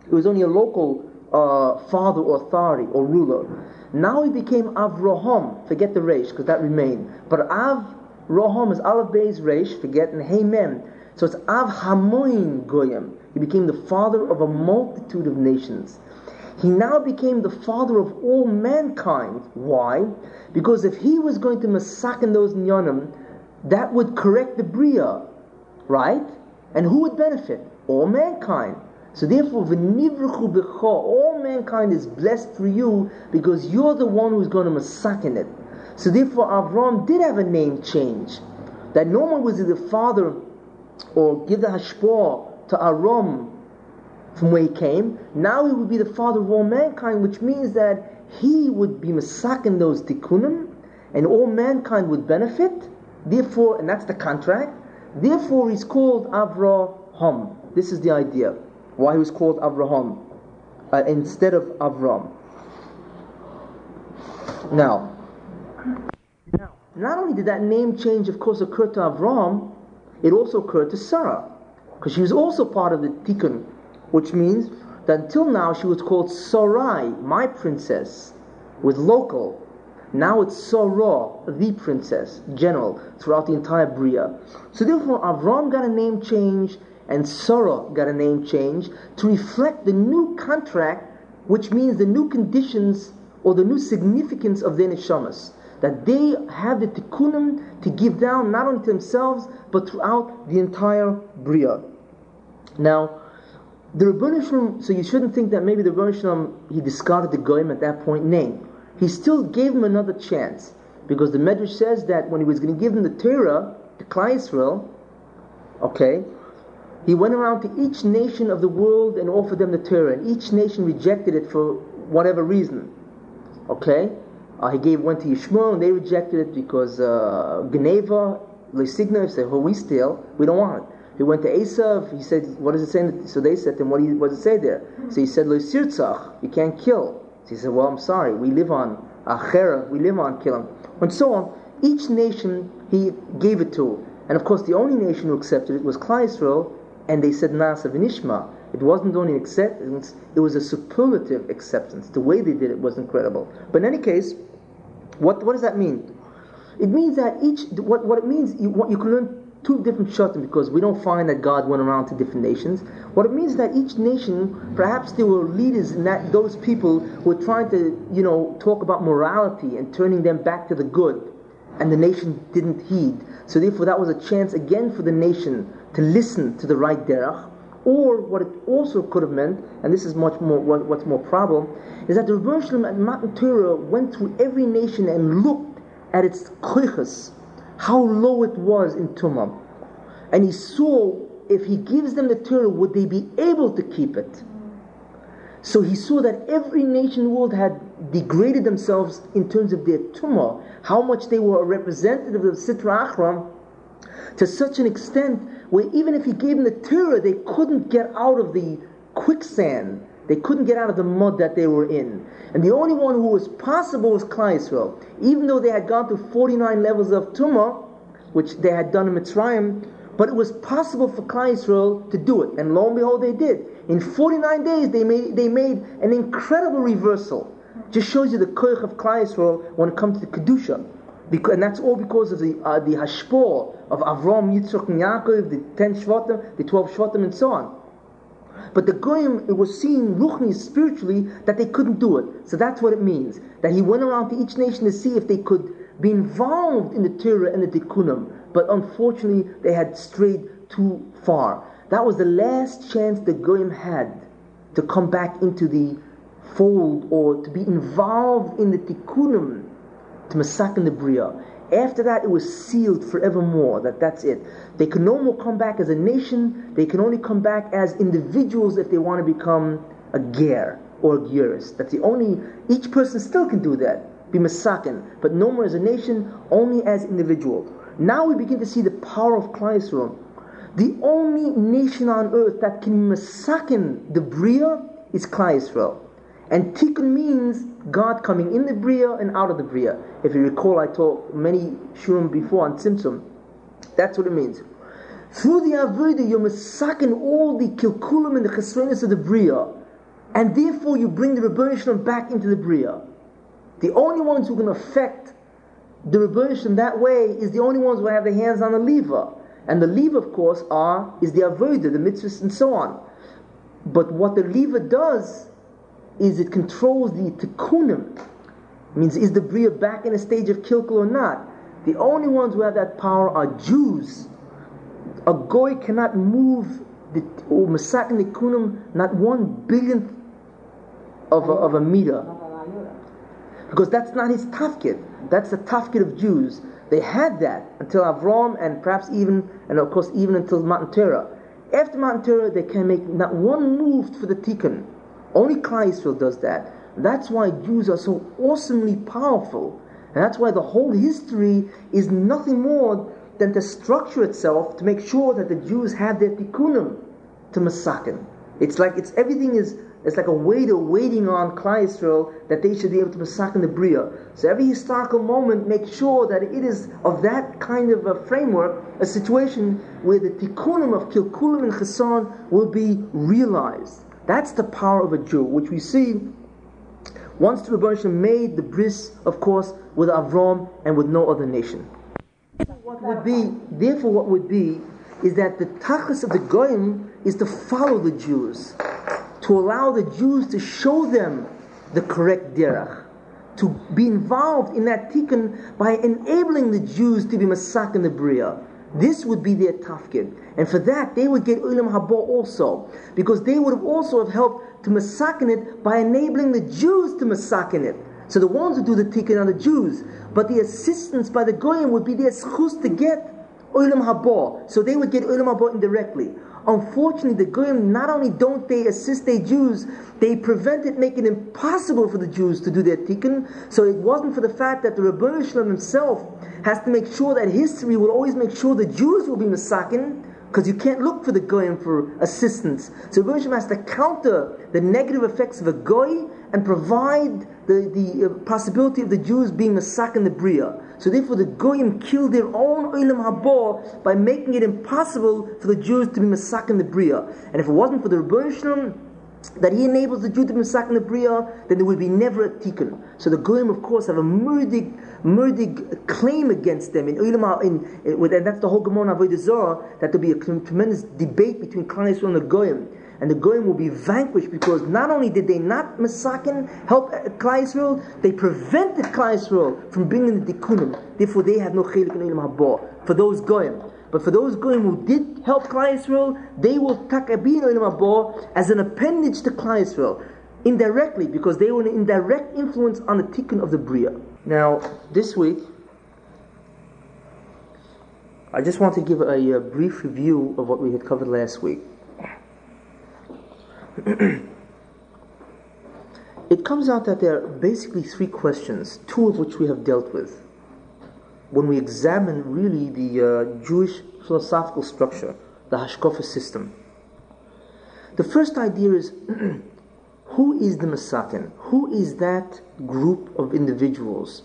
It was only a local uh, father or authority or ruler. Now he became Avraham. Forget the resh because that remained. But Av Roham is Aleph Beis Resh, forget, and Mem. So it's Av Hamoin Goyim. He became the father of a multitude of nations. He now became the father of all mankind. Why? Because if he was going to masakin those Nyanim, that would correct the Bria, right? And who would benefit? All mankind. So therefore, all mankind is blessed through you because you're the one who's going to masakin it. So therefore, Avram did have a name change. That no one was the father or give the hashpah to Aram from where he came. Now he would be the father of all mankind, which means that he would be masakin those tikkunim, and all mankind would benefit. Therefore, and that's the contract. Therefore, he's called Avraham. This is the idea why he was called Avraham uh, instead of Avram. Now, now, not only did that name change, of course, occur to Avram, it also occurred to Sarah, because she was also part of the Tikkun, which means that until now she was called Sarai, my princess, with local. Now it's Sarah, the princess, general, throughout the entire Bria. So therefore, Avram got a name change and Sarah got a name change to reflect the new contract, which means the new conditions or the new significance of their neshamas. That they have the tikkunim to give down not only to themselves but throughout the entire bria. Now, the Rebbeinu so you shouldn't think that maybe the Rebbeinu he discarded the goyim at that point. Name, he still gave him another chance because the Medrash says that when he was going to give him the Torah, the Klal Yisrael, okay, he went around to each nation of the world and offered them the Torah, and each nation rejected it for whatever reason. Okay? Uh, he gave one to Yishmael, and they rejected it because uh, Geneva, Lysigna, said, well, we steal, we don't want it. He went to Esav, he said, what does it say? So they said to him, what, what does it say there? So he said, Lo Sirtzach, you can't kill. So he said, well, I'm sorry, we live on Achera, we live on killing. And so on. Each nation, he gave it to. And of course, the only nation who accepted it was Klal and they said Naaseh V'nishma. It wasn't only acceptance, it was a superlative acceptance. The way they did it was incredible. But in any case, what, what does that mean? It means that each, what, what it means, you, what, you can learn two different shatim because we don't find that God went around to different nations. What it means is that each nation, perhaps there were leaders in that those people who were trying to, you know, talk about morality and turning them back to the good, and the nation didn't heed. So therefore, that was a chance again for the nation to listen to the right derech. Or what it also could have meant, and this is much more what, what's more problem, is that the Rebbe at Matan Torah went through every nation and looked at its koiches, how low it was in Tumah. And he saw if he gives them the Torah, would they be able to keep it? So he saw that every nation in the world had degraded themselves in terms of their tumah, how much they were a representative of Sitra Achra, to such an extent where even if he gave them the Torah, they couldn't get out of the quicksand. They couldn't get out of the mud that they were in. And the only one who was possible was Klal Yisrael. Even though they had gone through 49 levels of Tumah, which they had done in Mitzrayim, but it was possible for Klal Yisrael to do it. And lo and behold, they did. In 49 days, they made, they made an incredible reversal. Just shows you the koich of Klai Yisrael when it comes to Kedusha. Because, and that's all because of the uh, the hashpor of Avram, Yitzchak, and Yaakov, the ten Shvatim, the twelve Shvatim, and so on. But the Goyim it was seeing Ruchni spiritually that they couldn't do it. So that's what it means. That he went around to each nation to see if they could be involved in the Torah and the Tikkunim. But unfortunately, they had strayed too far. That was the last chance the Goyim had to come back into the fold or to be involved in the Tikkunim to Masakin the Bria. After that, it was sealed forevermore. That that's it. They can no more come back as a nation. They can only come back as individuals if they want to become a ger or a gearist. That's the only. Each person still can do that, be masakin, but no more as a nation, only as individual. Now we begin to see the power of Yisrael. The only nation on earth that can masakin the bria is Yisrael. And tikkun means God coming in the bria and out of the bria. If you recall, I taught many shurim before on Tzimtzum. That's what it means. Through the avodah, you're masakin all the kilkulim and the chesronis of the bria, and therefore you bring the rebbeinu back into the bria. The only ones who can affect the rebbeinu that way is the only ones who have their hands on the lever, and the lever, of course, are is the avodah, the mitzvahs, and so on. But what the lever does is it controls the tikkunim. Means is the bria back in a stage of kilkul or not? The only ones who have that power are Jews. A goy cannot move the or tikkunim not one billionth of a, of a meter. Because that's not his tafkid. That's the tafkid of Jews. They had that until Avram and perhaps even, and of course even until Matan Torah. After Matan Torah, they can make not one move for the tikkun. Only Klal Yisrael does that. That's why Jews are so awesomely powerful. And that's why the whole history is nothing more than to structure itself to make sure that the Jews have their tikkunim to masakin. It's like it's everything is It's like a waiter waiting on Klal Yisrael that they should be able to masakin the Bria. So every historical moment, make sure that it is of that kind of a framework, a situation where the tikkunim of Kilkulim and Chesan will be realized. That's the power of a Jew, which we see once the Rebbe made the bris, of course, with Avram and with no other nation. What would be, therefore, what would be is that the tachas of the goyim is to follow the Jews, to allow the Jews to show them the correct derech, to be involved in that tikkun by enabling the Jews to be masak in the bria. This would be their tafkid. And for that, they would get Ulam Haba also. Because they would have also have helped to masakin it by enabling the Jews to masakin it. So the ones who do the tikkun are the Jews. But the assistance by the Goyim would be their schus to get Ulam Haba. So they would get Ulam Haba indirectly. Unfortunately, the Goyim not only don't they assist the Jews, they prevent it, make it impossible for the Jews to do their tikkun. So it wasn't for the fact that the Rabbi Shalom himself has to make sure that history will always make sure the Jews will be masakin, because you can't look for the goyim for assistance. So Rabbi Shalom has to counter the negative effects of a goy and provide the, the uh, possibility of the Jews being masakin the bria. So therefore the goyim kill their own oilam haba by making it impossible for the Jews to be masakin the bria. And if it wasn't for the Rabbi Shalom, that he enables the Jew to be masakin the bria, then there would be never a tikkun. So the goyim, of course, have a murdig murdig claim against them in ulama in, in, and that's the whole Gemara Avodah Zarah that there'll be a tremendous debate between Klal Yisrael and the Goyim and the Goyim will be vanquished because not only did they not masakin help uh, Klal Yisrael, they prevented Klal Yisrael from bringing the tikkunim. Therefore, they had no chelik in Ilam for those Goyim. But for those Goyim who did help Klal Yisrael, they will takabin Ilam Haba as an appendage to Klal Yisrael indirectly because they were an indirect influence on the tikkun of the bria. Now, this week, I just want to give a, a brief review of what we had covered last week. it comes out that there are basically three questions, two of which we have dealt with. When we examine really the uh, Jewish philosophical structure, the Hashkafa system, the first idea is who is the Masakin? Who is that group of individuals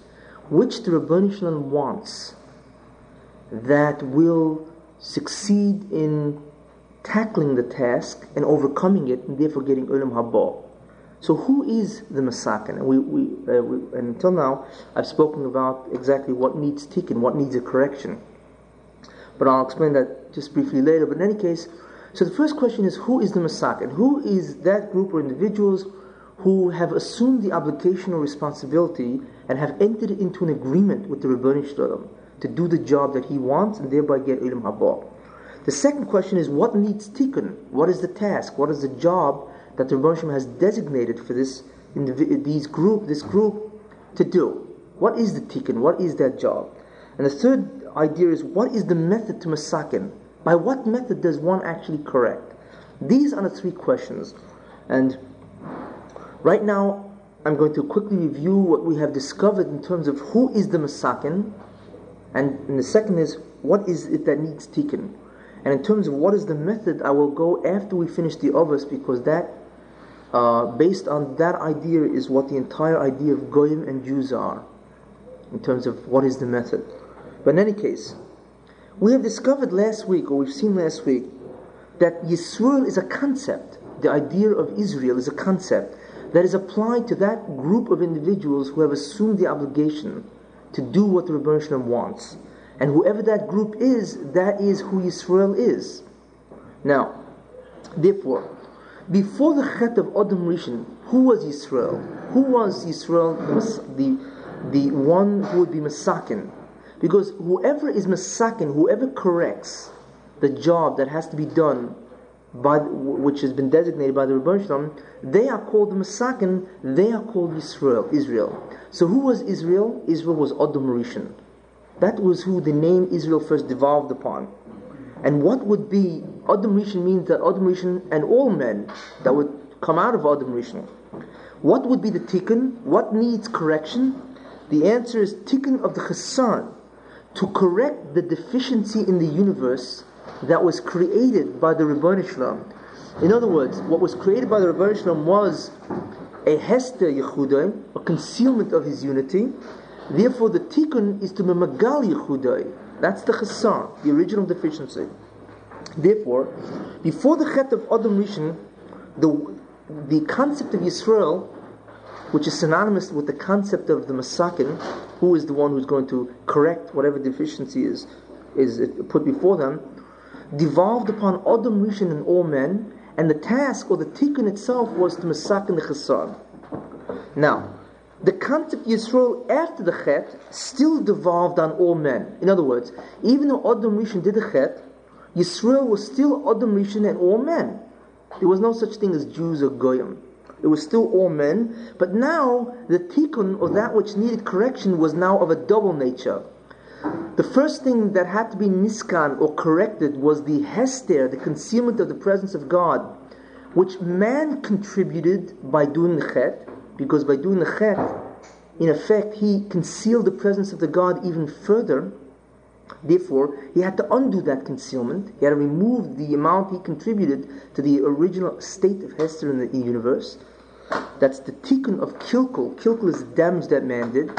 which the Rabban Shalom wants that will succeed in tackling the task and overcoming it and therefore getting Ulam Haba? So who is the Masakin? And, we, we, uh, we, and until now, I've spoken about exactly what needs tikkun, what needs a correction. But I'll explain that just briefly later. But in any case, so the first question is who is the Masakin? Who is that group or individuals who have assumed the obligation or responsibility and have entered into an agreement with the Rebbeinu Shalom to do the job that he wants and thereby get Ilm Haba. The second question is what needs tikkun? What is the task? What is the job that the Rebbeinu has designated for this these group, this group to do? What is the tikkun? What is that job? And the third idea is what is the method to masakin? By what method does one actually correct? These are the three questions. And right now, I'm going to quickly review what we have discovered in terms of who is the Masakin, and, and the second is what is it that needs tikkun. And in terms of what is the method, I will go after we finish the others because that, uh, based on that idea, is what the entire idea of Goyim and Jews are, in terms of what is the method. But in any case, we have discovered last week, or we've seen last week, that Yisrael is a concept. The idea of Israel is a concept that is applied to that group of individuals who have assumed the obligation to do what the Rebbe wants. And whoever that group is, that is who Israel is. Now, therefore, before the Chet of Adam Rishon, who was Israel? Who was Israel, the, the, one who would be Masakin? Because whoever is masakin, whoever corrects the job that has to be done by which has been designated by the Rebbe they are called the masakin, they are called Israel. Israel. So who was Israel? Israel was Adam Rishon. That was who the name Israel first devolved upon. And what would be Adam Rishon means that Adam Rishon and all men that would come out of Adam Rishon. What would be the tikkun? What needs correction? The answer is tikkun of the chesan to correct the deficiency in the universe that was created by the Ribbon Islam. In other words, what was created by the Rebbe Shalom was a hester yechudai, a concealment of his unity. Therefore, the tikkun is to memagal yechudai. That's the chasar, the original deficiency. Therefore, before the chet of Adam Rishon, the, the concept of Yisrael, which is synonymous with the concept of the Masakin, who is the one who's going to correct whatever deficiency is, is put before them, devolved upon Adam Rishon and all men, and the task or the tikkun itself was to Masakin the Chasar. Now, the concept Yisrael after the Chet still devolved on all men. In other words, even though Adam Rishon did the Chet, Yisrael was still Adam Rishon and all men. There was no such thing as Jews or Goyim. It was still all men, but now the tikkun, or that which needed correction, was now of a double nature. The first thing that had to be niskan or corrected was the hester, the concealment of the presence of God, which man contributed by doing the chet, because by doing the chet, in effect, he concealed the presence of the God even further. Therefore, he had to undo that concealment. He had to remove the amount he contributed to the original state of Hester in the universe. That's the tikkun of kilkul. Kilkul is the damage that man did.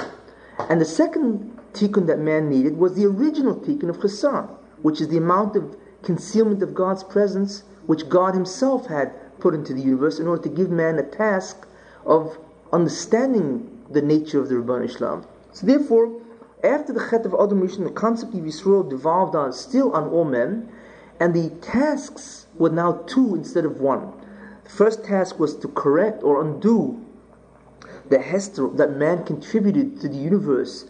And the second tikkun that man needed was the original tikkun of chesar, which is the amount of concealment of God's presence which God Himself had put into the universe in order to give man a task of understanding the nature of the Rabban Islam. So therefore, after the Chet of Adam Rishon, the concept of Yisrael devolved on still on all men, and the tasks were now two instead of one. The first task was to correct or undo the Hester that man contributed to the universe,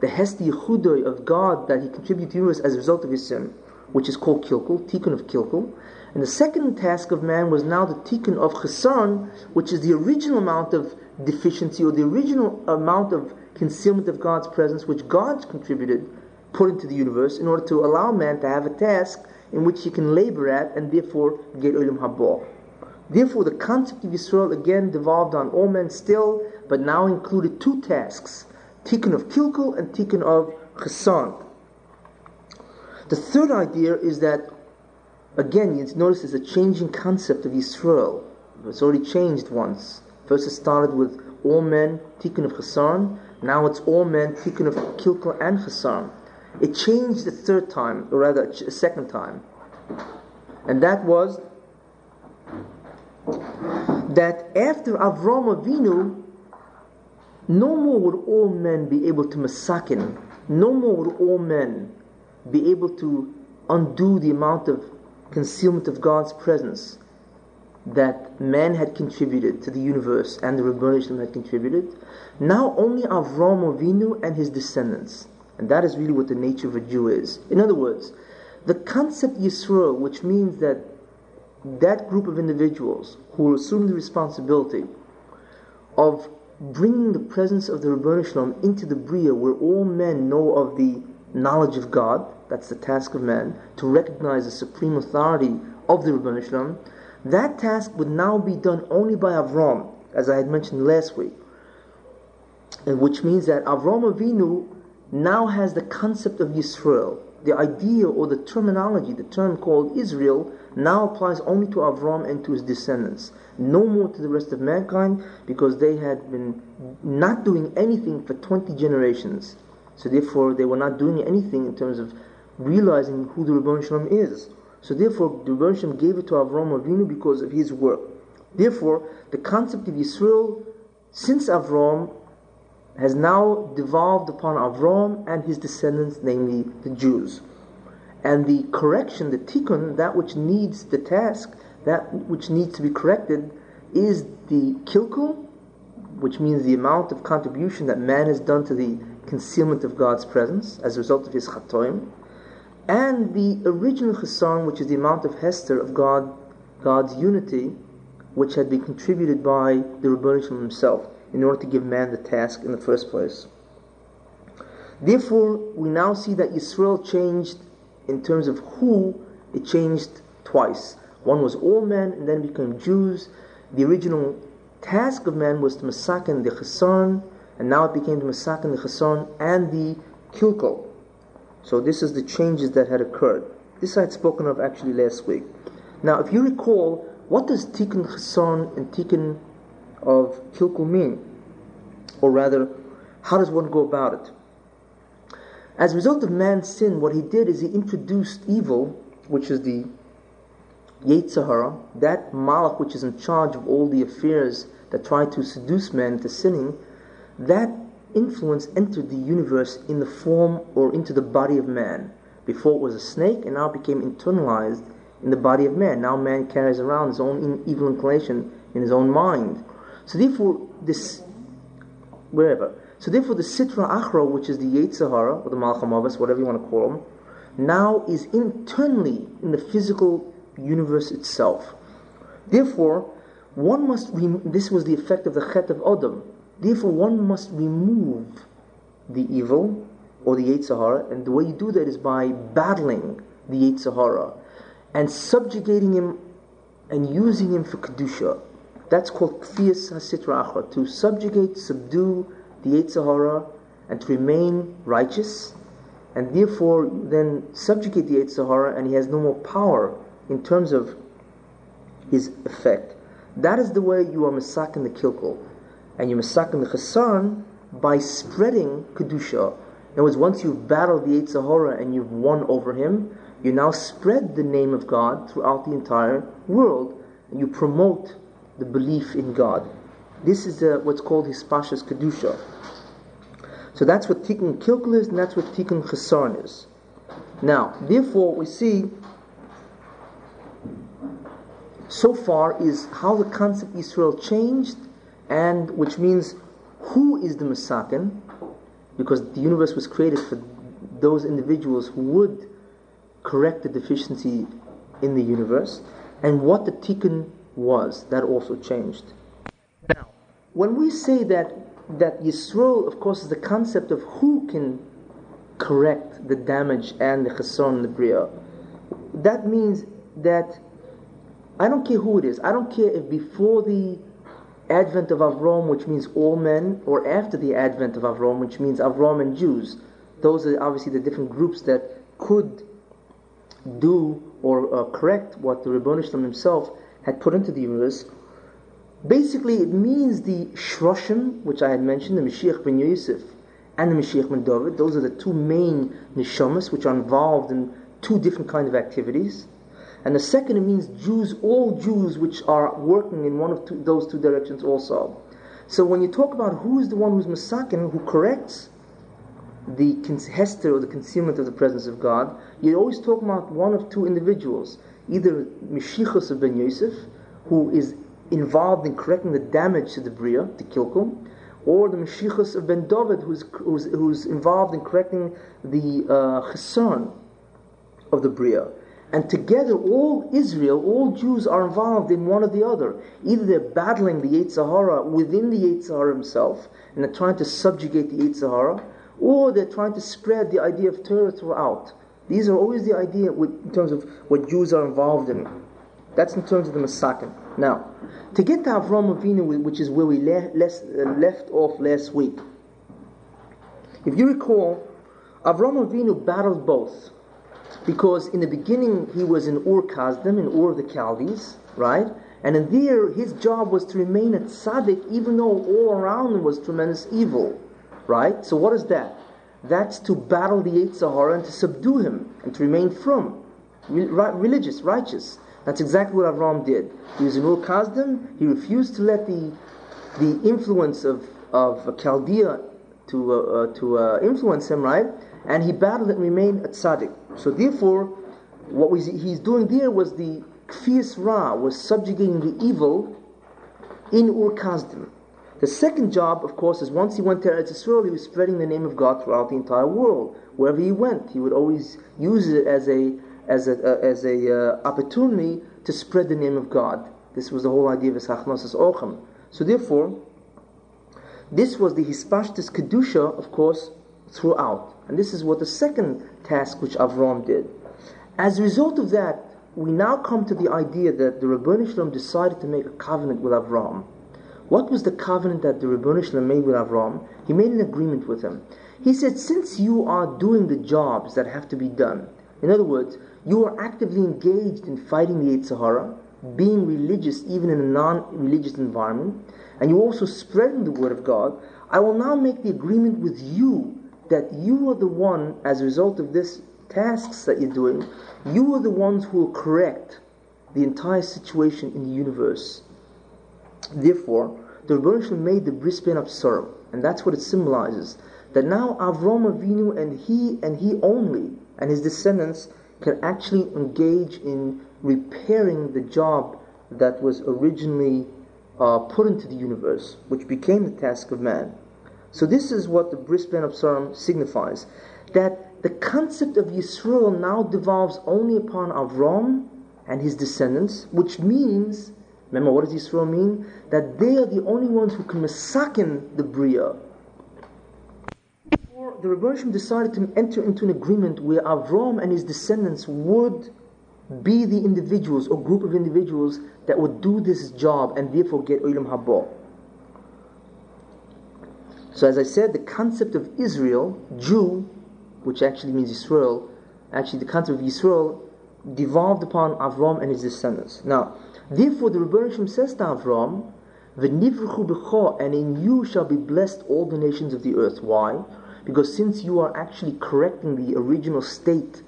the Hester Yehudoi of God that he contributed to the universe as a result of his sin, which is called Kilkul, Tikkun of Kilkul. And the second task of man was now the Tikkun of Chesan, which is the original amount of deficiency or the original amount of concealment of God's presence, which God contributed, put into the universe in order to allow man to have a task in which he can labor at and therefore get Ulam Habor. Therefore, the concept of Yisrael again devolved on all men still, but now included two tasks Tikkun of Kilkul and Tikkun of Chesan. The third idea is that, again, you notice there's a changing concept of Yisrael. It's already changed once. First, it started with all men, Tikkun of Chesan, now it's all men, tikkun of kilkul and chasam. It changed the third time, or rather, a second time. And that was that after Avram Avinu, no more would all men be able to masakin, no more would all men be able to undo the amount of concealment of God's presence that man had contributed to the universe and the Rebbeinu had contributed. Now only Avram Avinu and his descendants. And that is really what the nature of a Jew is. In other words, the concept Yisroel, which means that that group of individuals who assume the responsibility of bringing the presence of the Rebbeinu Shalom into the Bria where all men know of the knowledge of God, that's the task of man, to recognize the supreme authority of the Rebbeinu Shalom, that task would now be done only by Avram, as I had mentioned last week. And which means that Avram Avinu now has the concept of Yisrael. The idea or the terminology, the term called Israel, now applies only to Avram and to his descendants. No more to the rest of mankind because they had been not doing anything for 20 generations. So therefore, they were not doing anything in terms of realizing who the Rebbe Shalom is. So therefore, the Rebbe gave it to Avram Avinu because of his work. Therefore, the concept of Yisrael, since Avram, has now devolved upon Avram and his descendants, namely the Jews. And the correction, the tikkun, that which needs the task, that which needs to be corrected, is the kilkul, which means the amount of contribution that man has done to the concealment of God's presence as a result of his chatoim, and the original chesron, which is the amount of hester of God, God's unity, which had been contributed by the Rebbeinu himself in order to give man the task in the first place. Therefore, we now see that Israel changed in terms of who it changed twice. One was all men and then became Jews. The original task of man was to masakin the chesron, and now it became the masakin the chesron and the kilkul. So this is the changes that had occurred. This I had spoken of actually last week. Now, if you recall, what does Tikkun Chassan and Tikkun of Kilkul mean? Or rather, how does one go about it? As a result of man's sin, what he did is he introduced evil, which is the Yetzer Hara, that Malach which is in charge of all the affairs that try to seduce man into sinning, that influence entered the universe in the form or into the body of man. Before it was a snake and now it became internalized in the body of man. Now man carries around his own evil inclination in his own mind. So therefore, this, wherever. So therefore, the Sitra Achra, which is the Yetzer Hara, or the Malach HaMaves, whatever you want to call them, now is internally in the physical universe itself. Therefore, one must, rem- this was the effect of the Chet of Adam. Therefore, one must remove the evil or the Yetzer Hara, and the way you do that is by battling the Yetzer Hara and subjugating him and using him for Kedusha. That's called Kfiyas HaSitra Achra, to subjugate, subdue the Yetzer Hara and to remain righteous, and therefore then subjugate the Yetzer Hara and he has no more power in terms of his effect. That is the way you are masakin the kilkul. And you masakin the chasan by spreading Kedusha. In other words, once you've battled the Yetzer Hara and you've won over him, you now spread the name of God throughout the entire world, and you promote the belief in God. This is uh, what's called Hispashas Kedusha. So that's what Tikkun Kilkul is, and that's what Tikkun Chesan is. Now, therefore, we see so far is how the concept Israel changed, and which means who is the Masakin, because the universe was created for those individuals who would correct the deficiency in the universe, and what the tikkun was, that also changed. Now, when we say that that Yisroel, of course, is the concept of who can correct the damage and the chasson the bria, that means that I don't care who it is. I don't care if before the advent of Avram, which means all men, or after the advent of Avram, which means Avram and Jews. Those are obviously the different groups that could do or uh, correct what the Ribbon himself had put into the universe. Basically, it means the Shroshim, which I had mentioned, the Mashiach ben Yosef and the Mashiach ben David. Those are the two main neshamas which are involved in two different kinds of activities. And the second, it means Jews, all Jews which are working in one of two, those two directions also. So when you talk about who is the one who's Masakin, who corrects the hester or the concealment of the presence of God, you're always talking about one of two individuals, either Mishichos of Ben Yosef, who is involved in correcting the damage to the Bria, the Kilkul, or the Meshichos of Ben David, who's, who's, who's involved in correcting the uh, of the Bria. And together, all Israel, all Jews are involved in one or the other. Either they're battling the Yetzer Hara within the Yetzer Hara himself, and they're trying to subjugate the Yetzer Hara, or they're trying to spread the idea of Torah throughout. These are always the idea with, in terms of what Jews are involved in. That's in terms of the Masakin. Now, to get to Avram Avinu, which is where we le- uh, left off last week, if you recall, Avram Avinu battled both. Because in the beginning he was in Ur Kasdim, in Ur of the Chaldees, right? And in there his job was to remain a tzaddik even though all around him was tremendous evil. Right? So what is that? That's to battle the Yetzer Hara and to subdue him and to remain from religious, righteous. That's exactly what Avram did. He was in Ur Kasdim. He refused to let the the influence of of Chaldea to uh, uh, to uh, influence him, right? And he battled and remained a tzaddik. So therefore, what was he's doing there was the kfiyas ra was subjugating the evil in Ur Kasdim. The second job, of course, is once he went to Eretz he was spreading the name of God throughout the entire world. Wherever he went, he would always use it as a as a uh, as a uh, opportunity to spread the name of God. This was the whole idea of his Esachnosis Ochem. So therefore, this was the Hispashtis Kedusha, of course, throughout. And this is what the second task which Avram did. As a result of that, we now come to the idea that the Rabban Shalom decided to make a covenant with Avram. What was the covenant that the Rebbeinu Shalom made with Avram? He made an agreement with him. He said, since you are doing the jobs that have to be done, in other words, you are actively engaged in fighting the Yetzer Hara, being religious even in a non religious environment, and you're also spreading the word of God, I will now make the agreement with you that you are the one, as a result of this tasks that you're doing, you are the ones who will correct the entire situation in the universe. Therefore, the Rebbe made the bris bein Absarim, and that's what it symbolizes. That now Avram Avinu and he and he only and his descendants can actually engage in repairing the job that was originally uh, put into the universe, which became the task of man. So this is what the bris bein Absarim signifies. That the concept of Yisrael now devolves only upon Avram and his descendants, which means, remember what does Yisrael mean? That they are the only ones who can masakin the Bria. The Rebbeinu decided to enter into an agreement where Avram and his descendants would be the individuals or group of individuals that would do this job and therefore get Olam Haba. So, as I said, the concept of Israel, Jew, which actually means Israel, actually the concept of Israel devolved upon Avram and his descendants. Now, therefore, the Rebbeinu says to Avram, "V'nivruchu b'cho, and in you shall be blessed all the nations of the earth." Why? Because since you are actually correcting the original state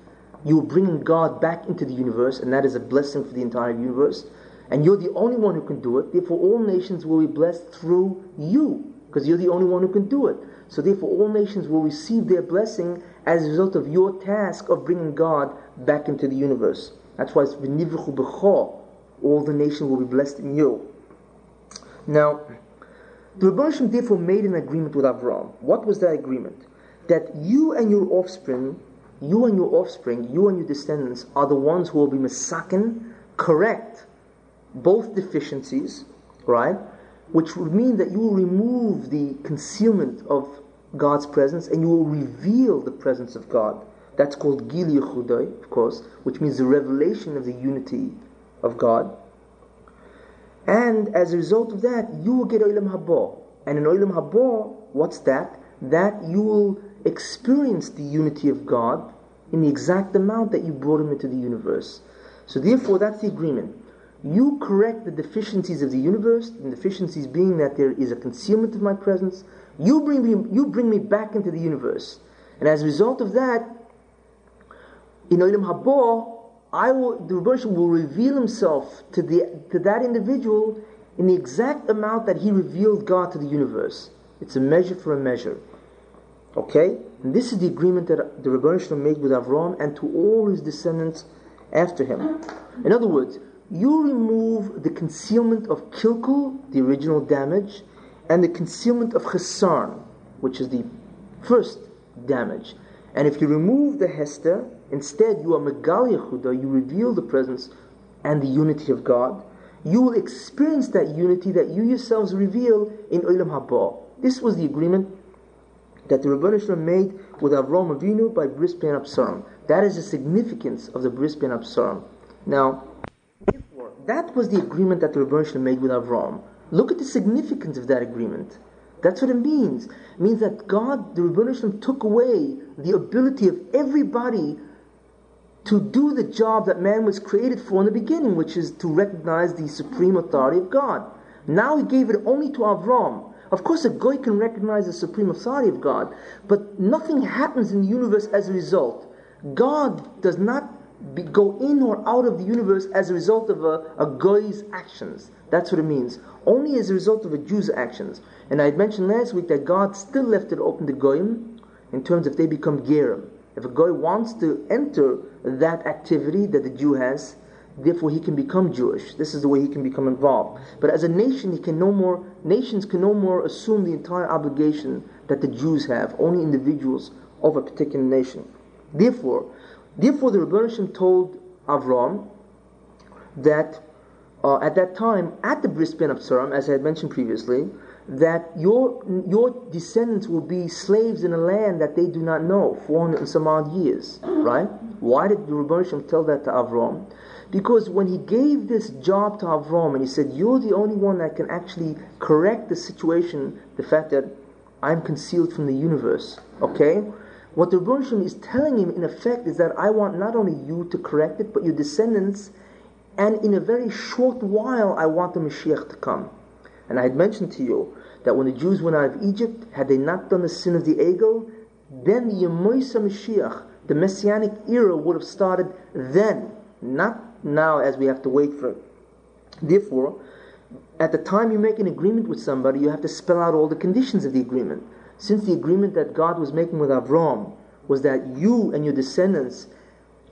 you're bringing God back into the universe, and that is a blessing for the entire universe. And you're the only one who can do it. Therefore, all nations will be blessed through you, because you're the only one who can do it. So, therefore, all nations will receive their blessing as a result of your task of bringing God back into the universe. That's why it's. All the nations will be blessed in you. Now, the Rebbe therefore made an agreement with Avram. What was that agreement? That you and your offspring you and your offspring, you and your descendants, are the ones who will be masakin, correct both deficiencies, right? Which would mean that you will remove the concealment of God's presence and you will reveal the presence of God. That's called Gilui Yichudo, of course, which means the revelation of the unity of God. And as a result of that, you will get Olam Haba. And in Olam Haba, what's that? That you will experience the unity of God in the exact amount that you brought him into the universe. So therefore, that's the agreement. You correct the deficiencies of the universe, the deficiencies being that there is a concealment of my presence. You bring me, you bring me back into the universe. And as a result of that, in Olam Haba, I will, the Rebbe will reveal himself to, the, to that individual in the exact amount that he revealed God to the universe. It's a measure for a measure. Okay? And this is the agreement that the Rebbeinu made with Avram and to all his descendants after him. In other words, you remove the concealment of kilkul, the original damage, and the concealment of chisaron, which is the first damage. And if you remove the hester, instead you are megal yehuda, you reveal the presence and the unity of God. You will experience that unity that you yourselves reveal in Olam Haba. This was the agreement that the Rebbeinu made with Avram Avinu by Bris Bein Absarim. That is the significance of the Bris Bein Absarim. Now, that was the agreement that the Rebbeinu made with Avram. Look at the significance of that agreement. That's what it means. It means that God, the Rebbeinu took away the ability of everybody to do the job that man was created for in the beginning, which is to recognize the supreme authority of God. Now he gave it only to Avram. Of course, a goy can recognize the supreme authority of God, but nothing happens in the universe as a result. God does not be, go in or out of the universe as a result of a, a goy's actions. That's what it means. Only as a result of a Jew's actions. And I had mentioned last week that God still left it open to goyim in terms if they become gerim. If a goy wants to enter that activity that the Jew has, therefore he can become Jewish. This is the way he can become involved. But as a nation, he can no more nations can no more assume the entire obligation that the Jews have, only individuals of a particular nation. Therefore, therefore the Rebbeinu told Avram that uh, at that time, at the Bris of Absarim, as I had mentioned previously, that your your descendants will be slaves in a land that they do not know, 400 and some odd years, right? Why did the Rebbeinu tell that to Avram? Because when he gave this job to Avram and he said, You're the only one that can actually correct the situation, the fact that I'm concealed from the universe, okay? What the Rebbe is telling him in effect is that I want not only you to correct it, but your descendants and in a very short while I want the Mashiach to come. And I had mentioned to you that when the Jews went out of Egypt, had they not done the sin of the Egel, then the Yemos HaMashiach, the Messianic era, would have started then, not now as we have to wait for it. Therefore, at the time you make an agreement with somebody, you have to spell out all the conditions of the agreement. Since the agreement that God was making with Avram was that you and your descendants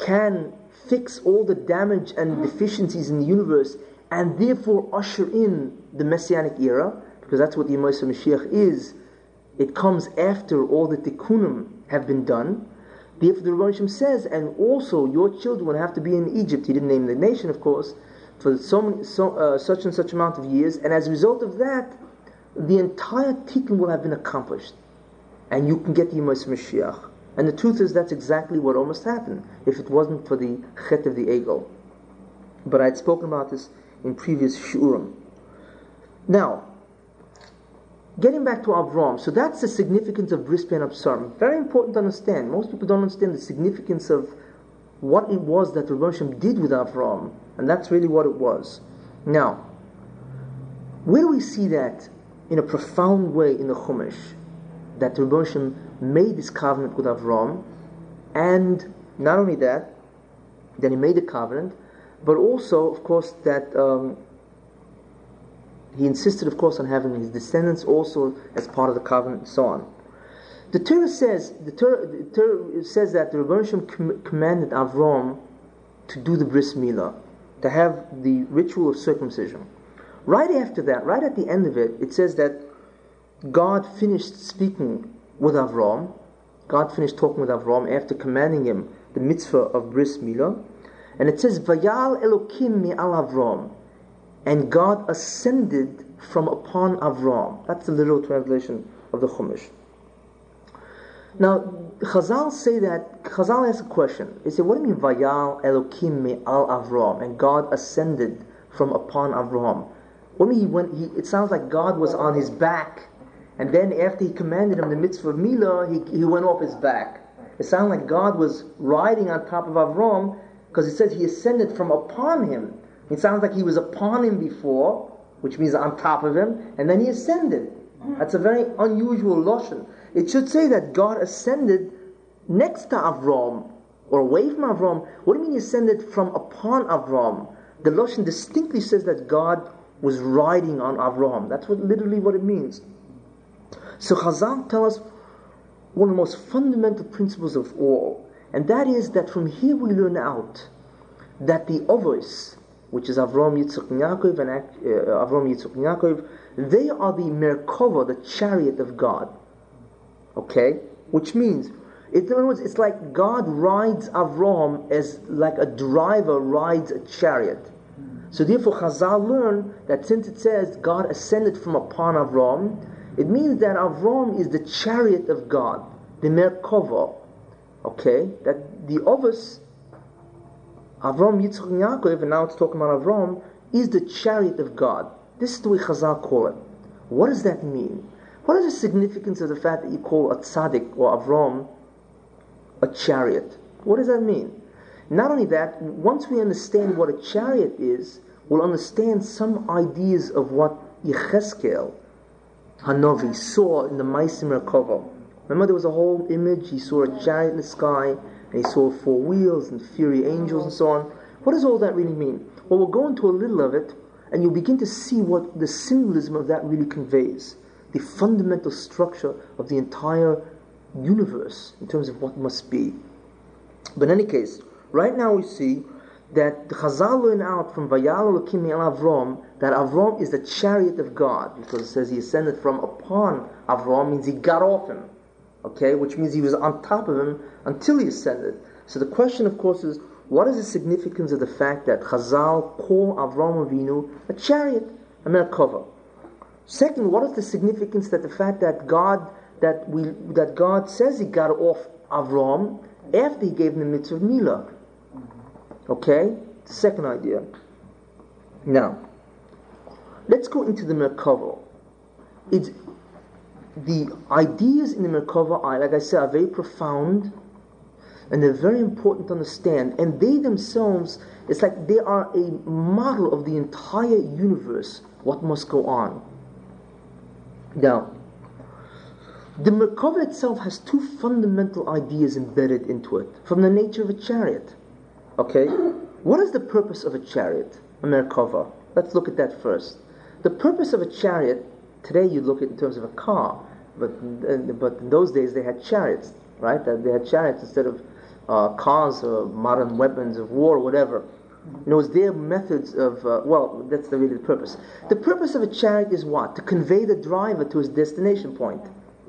can fix all the damage and deficiencies in the universe and therefore usher in the Messianic era, because that's what the Yemos HaMashiach is. It comes after all the tikkunim have been done. Therefore, the Rebbe says, and also your children will have to be in Egypt. He didn't name the nation, of course, for so, many, so uh, such and such amount of years, and as a result of that, the entire tikkun will have been accomplished, and you can get the Yemos HaMashiach. And the truth is, that's exactly what almost happened if it wasn't for the chet of the egel. But I had spoken about this in previous shiurim. Now, getting back to Avram, so that's the significance of Bris Bein Absarim. Very important to understand. Most people don't understand the significance of what it was that Rebbe did with Avram, and that's really what it was. Now, where do we see that in a profound way in the Chumash? That Rebbe made this covenant with Avram, and not only that, then he made the covenant, but also, of course, that um, he insisted, of course, on having his descendants also as part of the covenant and so on. The Torah says the Torah, the Torah says that the Rebbeinu com- commanded Avram to do the bris milah, to have the ritual of circumcision. Right after that, right at the end of it, it says that God finished speaking with Avram. God finished talking with Avram after commanding him the mitzvah of bris milah, and it says Vayal Elokim mi al Avram, and God ascended from upon Avram. That's the literal translation of the Chumash. Now, Chazal say that, Chazal ask a question. They say, what do you mean, Vayal Elokim al Avram? And God ascended from upon Avram. What do you mean, he went, he, it sounds like God was on his back, and then after he commanded him the mitzvah of Milah, he, he went off his back. It sounds like God was riding on top of Avram, because it says he ascended from upon him. It sounds like he was upon him before, which means on top of him, and then he ascended. That's a very unusual loshon. It should say that God ascended next to Avram or away from Avram. What do you mean he ascended from upon Avram? The Lashon distinctly says that God was riding on Avram. That's what literally what it means. So Chazal tell us one of the most fundamental principles of all, and that is that from here we learn out that the Avos, which is Avram, Yitzchak, and Yaakov, and uh, Avram, Yitzchak, and Yaakov, they are the Merkava, the chariot of God. Okay? Which means, in other words, it's like God rides Avram as like a driver rides a chariot. So therefore, Chazal learn that since it says God ascended from upon Avram, it means that Avram is the chariot of God, the Merkava. Okay? That the Avos, Avram, Yitzchak, and Yaakov, and now it's talking about Avram, is the chariot of God. This is the way Chazal call it. What does that mean? What is the significance of the fact that you call a tzaddik or Avram a chariot? What does that mean? Not only that, once we understand what a chariot is, we'll understand some ideas of what Yecheskel Hanavi saw in the Maisim Merkava. Remember, there was a whole image. He saw a chariot in the sky, and he saw four wheels and fiery angels and so on. What does all that really mean? Well, we'll go into a little of it, and you'll begin to see what the symbolism of that really conveys the fundamental structure of the entire universe in terms of what must be. But in any case, right now we see that the Chazal learn out from Vayal Elokim El Avram that Avram is the chariot of God because it says he ascended from upon Avram means he got off him, okay, which means he was on top of him until he ascended. So the question, of course, is what is the significance of the fact that Chazal call Avram Avinu a chariot, a Merkava? Second, what is the significance that the fact that God that we that God says He got off Avram after He gave him the mitzvah of Milah? Okay, second idea. Now, let's go into the Merkava. It's the ideas in the Merkava are, like I said, are very profound. And they're very important to understand. And they themselves, it's like they are a model of the entire universe, what must go on. Now, the Merkava itself has two fundamental ideas embedded into it from the nature of a chariot. Okay? What is the purpose of a chariot, a Merkava? Let's look at that first. The purpose of a chariot, today you look at in terms of a car, but, but in those days they had chariots, right? They had chariots instead of uh, cars or modern weapons of war, or whatever. You know, it's their methods of, uh, well, that's the really the purpose. The purpose of a chariot is what? To convey the driver to his destination point.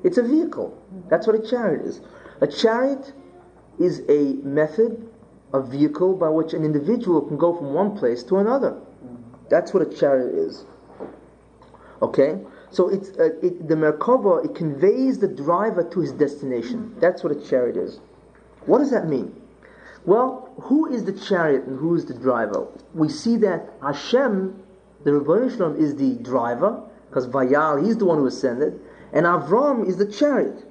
It's a vehicle. That's what a chariot is. A chariot is a method, a vehicle by which an individual can go from one place to another. That's what a chariot is. Okay? So it's uh, it, the Merkava, it conveys the driver to his destination. That's what a chariot is. What does that mean? Well, who is the chariot and who is the driver? We see that Hashem, the Rebbeinu is the driver, because Vayal, he's the one who ascended, and Avram is the chariot,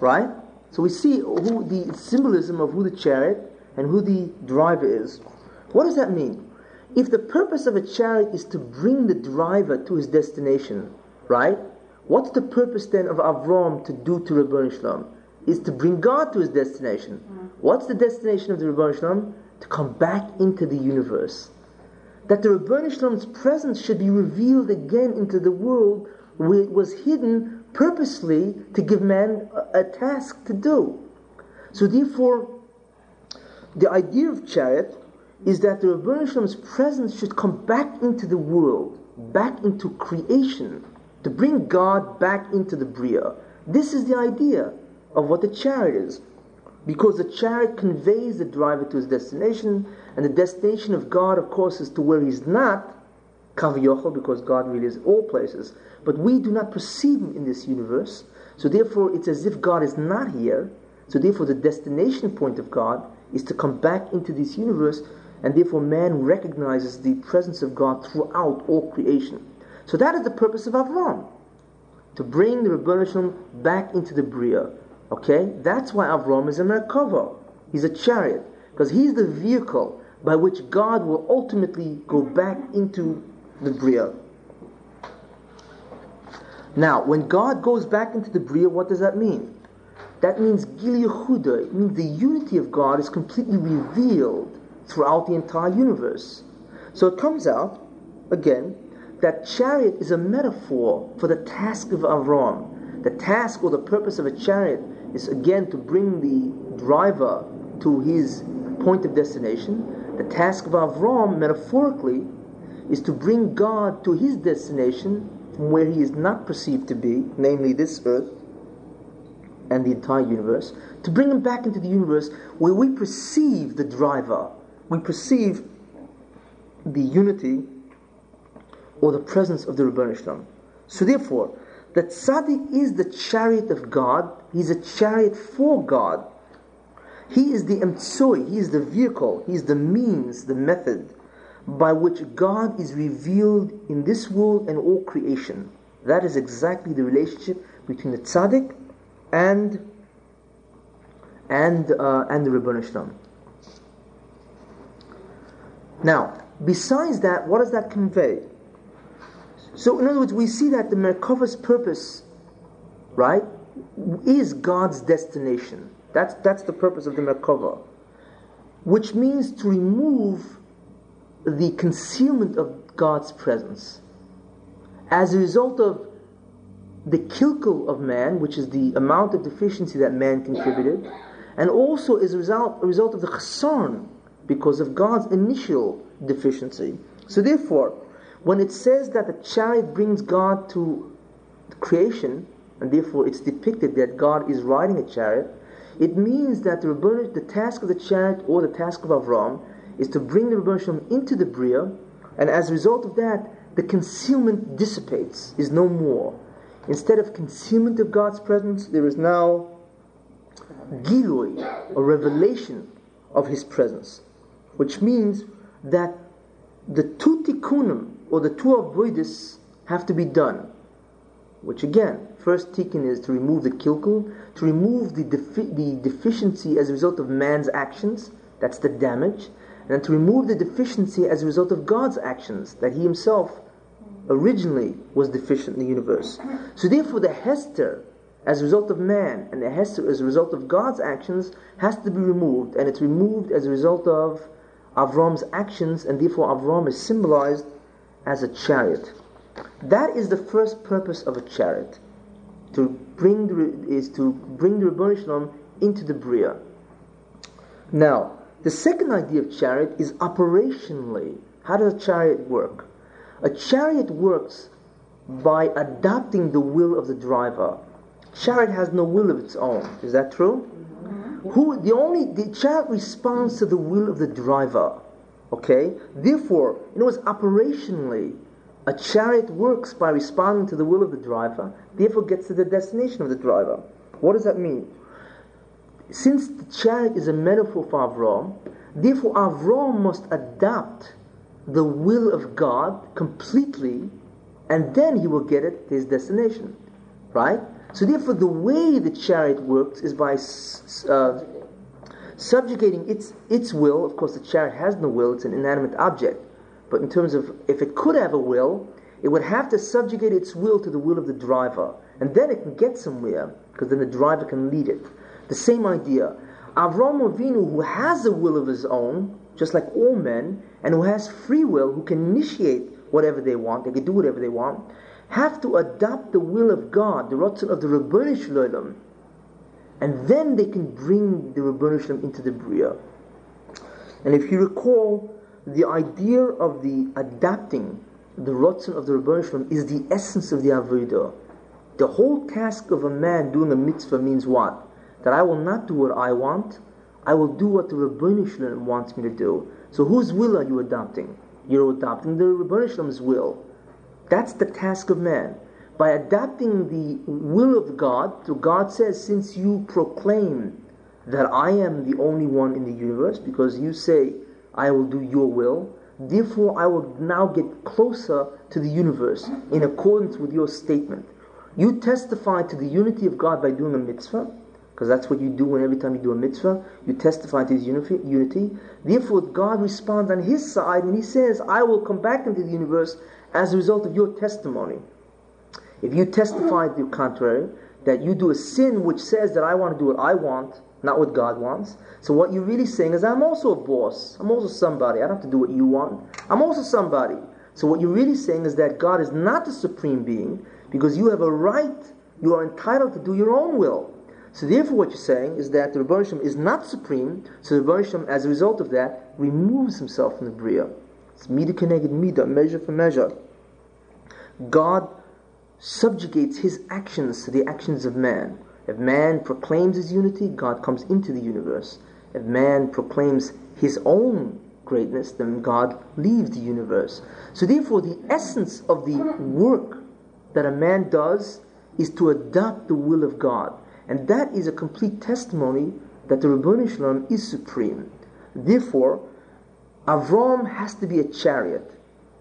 right? So we see who the symbolism of who the chariot and who the driver is. What does that mean? If the purpose of a chariot is to bring the driver to his destination, right? What's the purpose then of Avram to do to Ribono Shel Olam? Is to bring God to his destination. Mm. What's the destination of the Ribono Shel Olam? To come back into the universe. That the Ribono Shel Olam's presence should be revealed again into the world where it was hidden purposely to give man a, a task to do. So therefore, the idea of chariot is that the Ribono Shel Olam's presence should come back into the world, back into creation, to bring God back into the Bria. This is the idea of what the chariot is. Because the chariot conveys the driver to his destination, and the destination of God, of course, is to where he's not, Kavyochel, because God really is all places, but we do not perceive him in this universe, so therefore it's as if God is not here, so therefore the destination point of God is to come back into this universe, and therefore man recognizes the presence of God throughout all creation. So that is the purpose of Avram, to bring the Rebbeinu back into the Bria. Okay, that's why Avram is a Merkava. He's a chariot because he's the vehicle by which God will ultimately go back into the Bria. Now, when God goes back into the Bria, what does that mean? That means Gil Yehuda. It means the unity of God is completely revealed throughout the entire universe. So it comes out, again, that chariot is a metaphor for the task of Avram. The task or the purpose of a chariot is again to bring the driver to his point of destination. The task of Avram, metaphorically, is to bring God to his destination from where he is not perceived to be, namely this earth and the entire universe, to bring him back into the universe where we perceive the driver, we perceive the unity or the presence of the Rebbeinu. So therefore, that tzaddik is the chariot of God. He's a chariot for God. He is the emtsoi. He is the vehicle. He is the means, the method by which God is revealed in this world and all creation. That is exactly the relationship between the tzaddik and and uh, and the Rebbeinu. Now, besides that, what does that convey? So, in other words, we see that the Merkava's purpose, right, is God's destination. That's, that's the purpose of the Merkava, which means to remove the concealment of God's presence. As a result of the kilkul of man, which is the amount of deficiency that man contributed, and also as a result, a result of the chisaron, because of God's initial deficiency. So therefore, when it says that the chariot brings God to creation, and therefore it's depicted that God is riding a chariot, it means that the, the task of the chariot or the task of Avram is to bring the Rebbe into the Bria, and as a result of that, the concealment dissipates, is no more. Instead of concealment of God's presence, there is now gilui, a revelation of His presence, which means that the two tikkunim or the two avoidus have to be done. Which again, first tikkun is to remove the kilkul, to remove the, defi- the deficiency as a result of man's actions, that's the damage, and to remove the deficiency as a result of God's actions, that he himself originally was deficient in the universe. So therefore the Hester, as a result of man, and the Hester as a result of God's actions, has to be removed, and it's removed as a result of Avram's actions, and therefore Avram is symbolized as a chariot. That is the first purpose of a chariot. To bring the, is to bring the Shalom into the Bria. Now, the second idea of chariot is operationally. How does a chariot work? A chariot works by adopting the will of the driver. Chariot has no will of its own. Is that true? Who the only the chariot responds to the will of the driver. Okay? Therefore, you know, operationally, a chariot works by responding to the will of the driver, therefore gets to the destination of the driver. What does that mean? Since the chariot is a metaphor for Avram, therefore Avram must adapt the will of God completely, and then he will get it to his destination. Right? So therefore, the way the chariot works is by uh, subjugating its its will. Of course, the chariot has no will; it's an inanimate object. But in terms of if it could have a will, it would have to subjugate its will to the will of the driver, and then it can get somewhere because then the driver can lead it. The same idea. Avram Avinu, who has a will of his own, just like all men, and who has free will, who can initiate whatever they want, they can do whatever they want, have to adopt the will of God, the Ratzon of the Ribono Shel Olam, and then they can bring the Ribono Shel Olam into the Bria. And if you recall, the idea of the adapting the Ratzon of the Ribono Shel Olam is the essence of the Avodah. The whole task of a man doing a mitzvah means what? That I will not do what I want, I will do what the Ribono Shel Olam wants me to do. So whose will are you adopting? You're adopting the Ribono Shel Olam's will. That's the task of man. By adapting the will of God, so God says, since you proclaim that I am the only one in the universe, because you say, I will do your will, therefore I will now get closer to the universe in accordance with your statement. You testify to the unity of God by doing a mitzvah, because that's what you do when every time you do a mitzvah, you testify to his unity. Therefore, God responds on his side and he says, I will come back into the universe as a result of your testimony. If you testify the contrary, that you do a sin which says that I want to do what I want, not what God wants. So what you're really saying is, I'm also a boss. I'm also somebody. I don't have to do what you want. I'm also somebody. So what you're really saying is that God is not the supreme being because you have a right, you are entitled to do your own will. So therefore what you're saying is that the Rebbe is not supreme, so the Rebbe as a result of that, removes himself from the Bria. It's midah keneged midah, measure for measure. God subjugates his actions to the actions of man. If man proclaims his unity, God comes into the universe. If man proclaims his own greatness, then God leaves the universe. So therefore, the essence of the work that a man does is to adopt the will of God. And that is a complete testimony that the Ribono Shel Olam is supreme. Therefore, Avram has to be a chariot,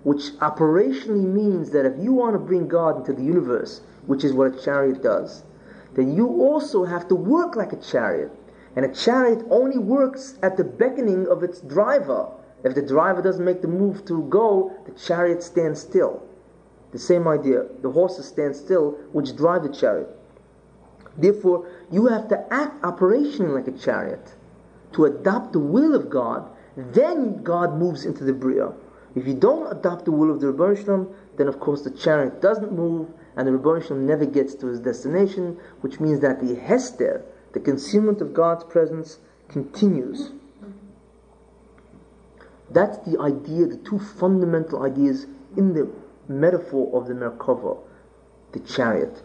which operationally means that if you want to bring God into the universe, which is what a chariot does, then you also have to work like a chariot. And a chariot only works at the beckoning of its driver. If the driver doesn't make the move to go, the chariot stands still. The same idea. The horses stand still, which drive the chariot. Therefore, you have to act operationally like a chariot to adopt the will of God. Then God moves into the Bria. If you don't adopt the will of the Rebbe then of course the chariot doesn't move and the Rebbe never gets to his destination, which means that the Hester, the concealment of God's presence, continues. That's the idea, the two fundamental ideas in the metaphor of the Merkava, the chariot.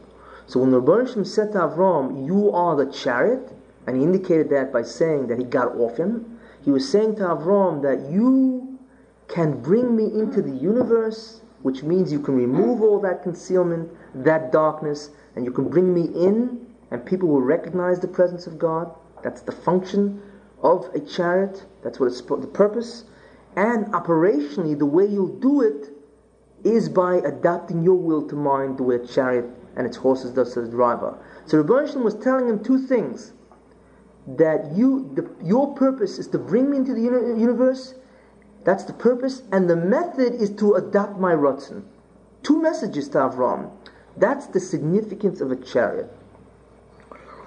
So when the Rebbe said to Avram, You are the chariot, and he indicated that by saying that he got off him, he was saying to Avram that you can bring me into the universe, which means you can remove all that concealment, that darkness, and you can bring me in, and people will recognize the presence of God. That's the function of a chariot. That's what it's the purpose. And operationally, the way you'll do it is by adapting your will to mine the way a chariot and its horses does to the driver. So Rebbe was telling him two things. That you, the, your purpose is to bring me into the uni- universe, that's the purpose, and the method is to adopt my Ratzon. Two messages to Avram. That's the significance of a chariot.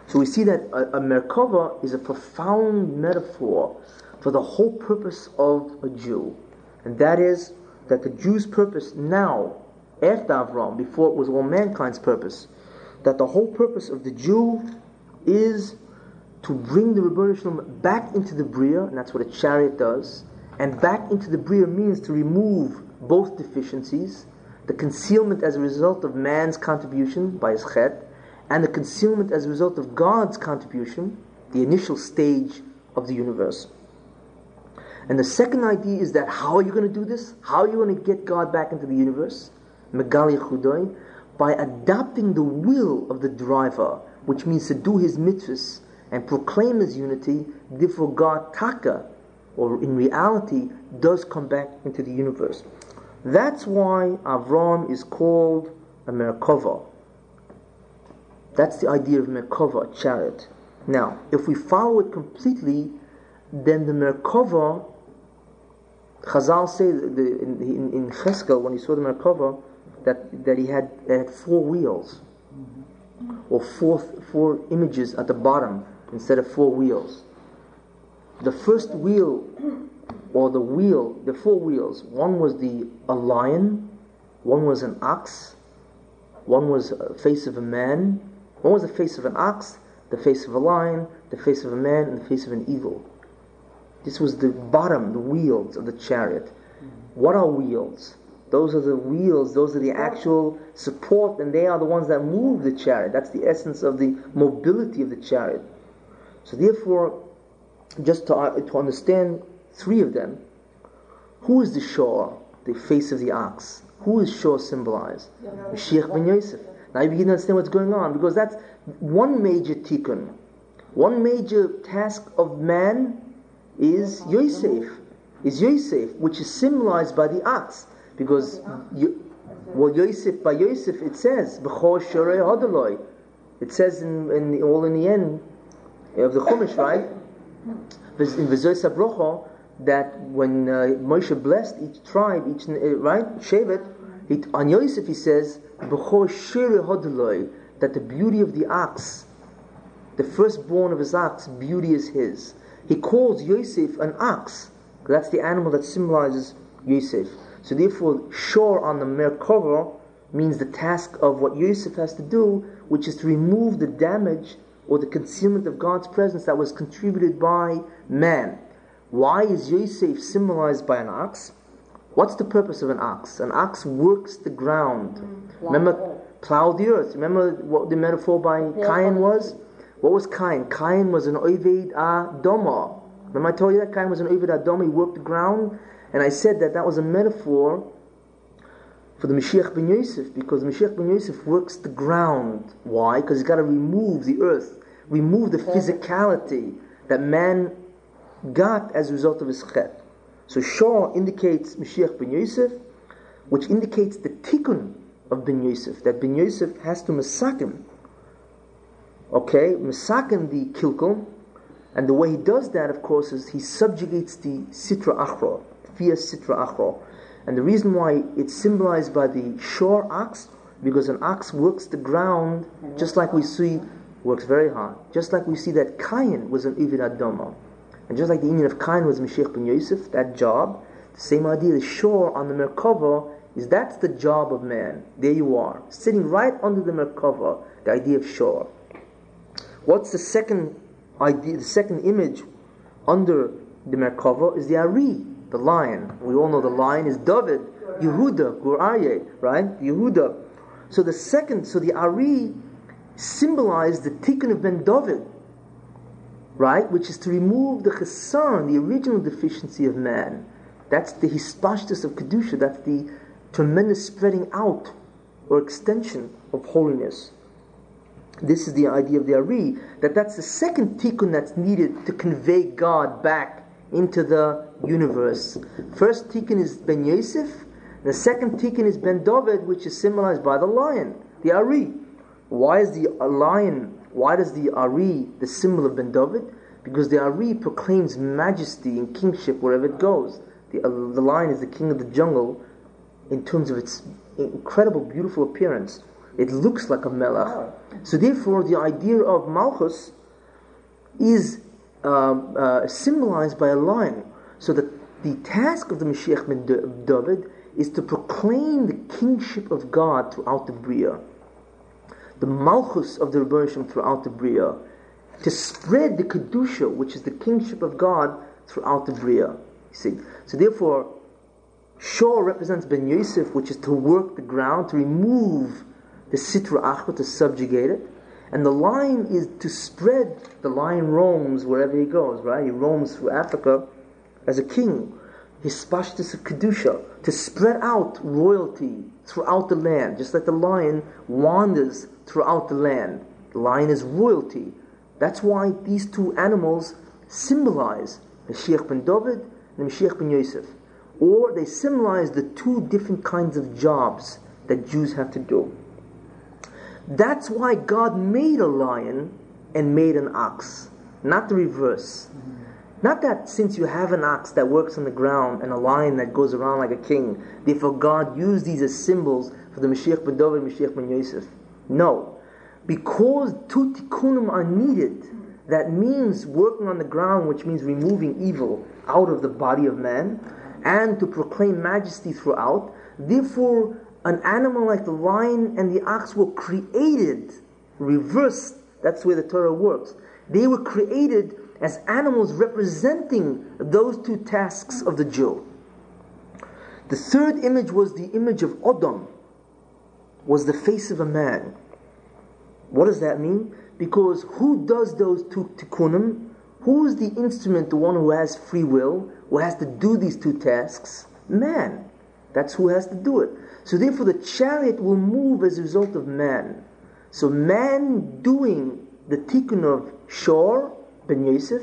So we see that a, a Merkava is a profound metaphor for the whole purpose of a Jew. And that is that the Jew's purpose now, after Avram, before it was all mankind's purpose, that the whole purpose of the Jew is to bring the Ribono Shel Olam back into the Bria, and that's what a chariot does. And back into the Bria means to remove both deficiencies, the concealment as a result of man's contribution by his chet, and the concealment as a result of God's contribution, the initial stage of the universe. And the second idea is that how are you going to do this? How are you going to get God back into the universe? Megali Chudoi, by adopting the will of the driver, which means to do his mitzvahs and proclaim his unity, therefore God taka, or in reality, does come back into the universe. That's why Avram is called a Merkava. That's the idea of Merkava, chariot. Now, if we follow it completely, then the Merkava Chazal say the, in, in, in Cheskel, when he saw the Merkava, that, that he had, had four wheels, mm-hmm. or four, four images at the bottom instead of four wheels. The first wheel, or the wheel, the four wheels, one was the a lion, one was an ox, one was a face of a man, one was the face of an ox, the face of a lion, the face of a man, and the face of an eagle. This was the bottom, the wheels of the chariot. What are wheels? Those are the wheels, those are the actual support, and they are the ones that move the chariot. That's the essence of the mobility of the chariot. So, therefore, just to, uh, to understand three of them, who is the shore, the face of the ox? Who is shore symbolized? Mashiach ben Yosef. Now you begin to understand what's going on because that's one major tikkun. One major task of man is Yosef, is Yosef, which is symbolized by the ox, because you, well, Yosef by Yosef it says B'chor Sharei Hadaloi. It says in, in all in the end of the Chumash, right? In V'zois Habrocha, that when uh, Moshe blessed each tribe, each uh, right Shevet, it, on Yosef he says that the beauty of the ox, the firstborn of his ox, beauty is his he calls Yosef an ox. That's the animal that symbolizes Yosef. So therefore, shore on the Merkava means the task of what Yosef has to do, which is to remove the damage or the concealment of God's presence that was contributed by man. Why is Yosef symbolized by an ox? What's the purpose of an ox? An ox works the ground. Mm, Remember, plow the earth. Remember what the metaphor by Cain was? What was Cain? Cain was an Oived Adoma. Remember I told you that Cain was an Oived Adoma, he worked the ground? And I said that that was a metaphor for the Mashiach ben Yosef, because the Mashiach ben Yosef works the ground. Why? Because he's got to remove the earth, remove the physicality that man got as a result of his chet. So Shor indicates Mashiach ben Yosef, which indicates the tikkun of ben Yosef, that ben Yosef has to masakin, okay, misaken the kilkul, and the way he does that, of course, is he subjugates the sitra achra, fierce sitra achra. And the reason why it's symbolized by the shore ox, because an ox works the ground just like we see, works very hard. Just like we see that Cain was an Ivid Adoma. And just like the inyan of Cain was Mashiach ben Yosef, that job, the same idea, the shore on the Merkava, is that's the job of man. There you are, sitting right under the Merkava, the idea of shore. What's the second idea, the second image under the Merkava is the Ari, the lion. We all know the lion is David, Yehuda, Gur Aryeh, right? Yehuda. So the second, so the Ari symbolized the Tikkun of Ben David, right? Which is to remove the Chesan, the original deficiency of man. That's the Hispashtas HaKedusha, that's the tremendous spreading out or extension of holiness. This is the idea of the Ari, that that's the second tikkun that's needed to convey God back into the universe. First tikkun is Ben Yosef, the second tikkun is Ben David, which is symbolized by the lion, the Ari. Why is the lion, why does the Ari, the symbol of Ben David? Because the Ari proclaims majesty and kingship wherever it goes. The, uh, the lion is the king of the jungle in terms of its incredible, beautiful appearance. It looks like a melech. So therefore, the idea of Malchus is uh, uh, symbolized by a lion. So the, the task of the Mashiach ben David is to proclaim the kingship of God throughout the Bria the malchus of the Rebbeinu throughout the Bria, to spread the kedusha, which is the kingship of God, throughout the Bria. See, so therefore, Shor represents Ben Yosef, which is to work the ground, to remove the sitra achra, to subjugate it. And the lion is to spread, the lion roams wherever he goes, right? He roams through Africa as a king. His pashtus of Kedusha, to spread out royalty throughout the land, just like the lion wanders throughout the land. The lion is royalty. That's why these two animals symbolize the Sheikh ben David and the Sheikh ben Yosef. Or they symbolize the two different kinds of jobs that Jews have to do. That's why God made a lion and made an ox, not the reverse. Not that since you have an ox that works on the ground and a lion that goes around like a king, therefore God used these as symbols for the Mashiach ben David and Mashiach ben Yosef. No. Because two tikkunim are needed, that means working on the ground, which means removing evil out of the body of man, and to proclaim majesty throughout. Therefore, an animal like the lion and the ox were created, reversed. That's where the Torah works. They were created as animals representing those two tasks of the Jew. The third image was the image of Odom, was the face of a man. What does that mean? Because who does those two tikkunim? Who is the instrument, the one who has free will, who has to do these two tasks? Man. That's who has to do it. So therefore the chariot will move as a result of man. So man doing the tikkun of Shor, Ben Yosef,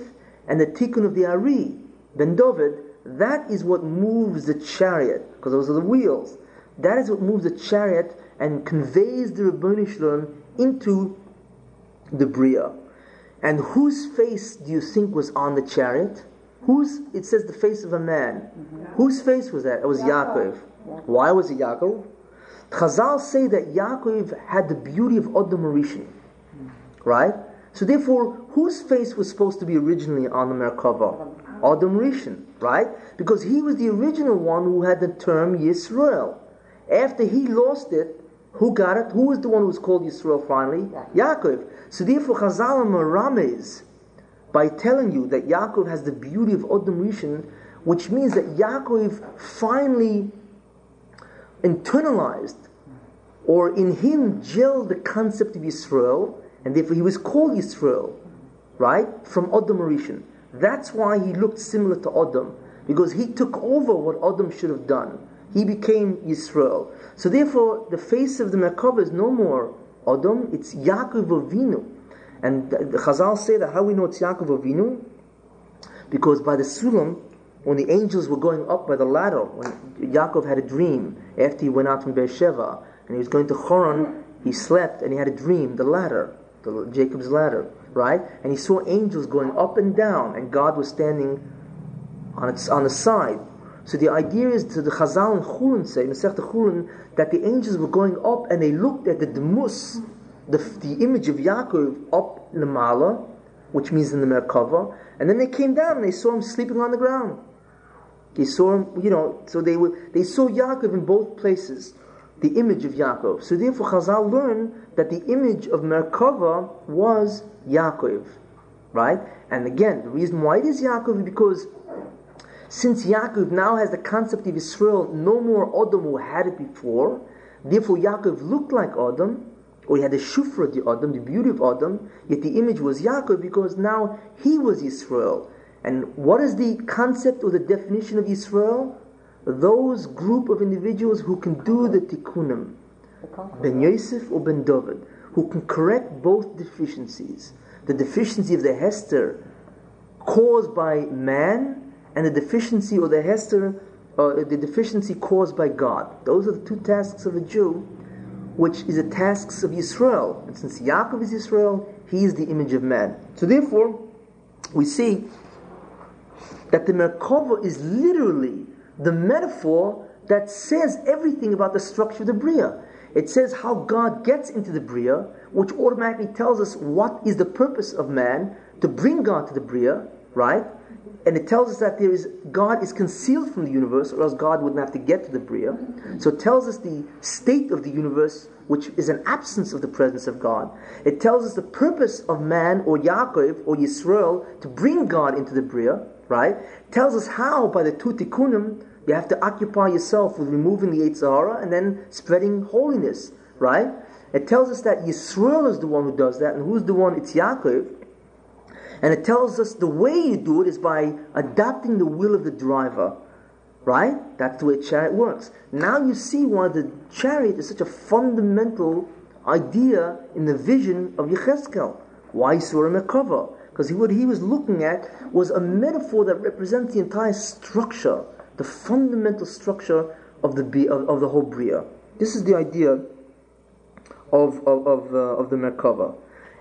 and the tikkun of the Ari, Ben David, that is what moves the chariot, because those are the wheels. That is what moves the chariot and conveys the Ribono Shel Olam into the Bria. And whose face do you think was on the chariot? Whose? It says the face of a man. Mm-hmm. Whose face was that? It was Yaakov. Yaakov. Why was it Yaakov? Chazal say that Yaakov had the beauty of Adam Rishon, right? So therefore, whose face was supposed to be originally on the Merkava? Adam Rishon, right? Because he was the original one who had the term Yisrael. After he lost it, who got it? Who was the one who was called Yisrael finally? Yeah. Yaakov. So therefore, Chazal Marames by telling you that Yaakov has the beauty of Odom Rishon, which means that Yaakov finally internalized or in him gelled the concept of Yisrael, and therefore he was called Yisrael, right? From Odom Rishon. That's why he looked similar to Odom, because he took over what Odom should have done. He became Yisrael. So therefore, the face of the Merkava is no more Adam, it's Yaakov Avinu. And the Chazal say that how we know it's Yaakov Avinu? Because by the Sulam, when the angels were going up by the ladder, when Yaakov had a dream after he went out from Beersheba and he was going to Choron, he slept and he had a dream, the ladder, the Jacob's ladder, right? And he saw angels going up and down, and God was standing on its on the side. So the idea is to the Chazal and Chulin say, Masech Chulin, that the angels were going up and they looked at the Demus, the, the image of Yaakov up in the Mala, which means in the Merkava, and then they came down and they saw him sleeping on the ground. They saw him, you know, so they were, they saw Yaakov in both places, the image of Yaakov. So therefore Chazal learned that the image of Merkava was Yaakov, right? And again, the reason why it is Yaakov is because since Yaakov now has the concept of Israel, no more Adam who had it before, therefore Yaakov looked like Adam, or he had the shufra of the Adam, the beauty of Adam, yet the image was Yaakov because now he was Israel. And what is the concept or the definition of Israel? Those group of individuals who can do the tikkunim, Ben Yosef or Ben David, who can correct both deficiencies. The deficiency of the Hester caused by man and the deficiency or the hester, uh, the deficiency caused by God. Those are the two tasks of a Jew which is the tasks of Israel. And since Yaakov is Israel, he is the image of man. So therefore, we see that the Merkava is literally the metaphor that says everything about the structure of the Bria. It says how God gets into the Bria, which automatically tells us what is the purpose of man to bring God to the Bria, right? And it tells us that there is God is concealed from the universe, or else God wouldn't have to get to the Bria. So it tells us the state of the universe, which is an absence of the presence of God. It tells us the purpose of man, or Yaakov, or Yisrael, to bring God into the Bria, right? Tells us how, by the two tikkunim, you have to occupy yourself with removing the Yetzer Hara and then spreading holiness, right? It tells us that Yisrael is the one who does that, and who's the one? It's Yaakov. And it tells us the way you do it is by adapting the will of the driver. Right? That's the way chariot works. Now you see why the chariot is such a fundamental idea in the vision of Yechezkel. Why a cover. Because what he was looking at was a metaphor that represents the entire structure, the fundamental structure of the, of, of the whole Bria. This is the idea of, of, of, uh, of the Merkava.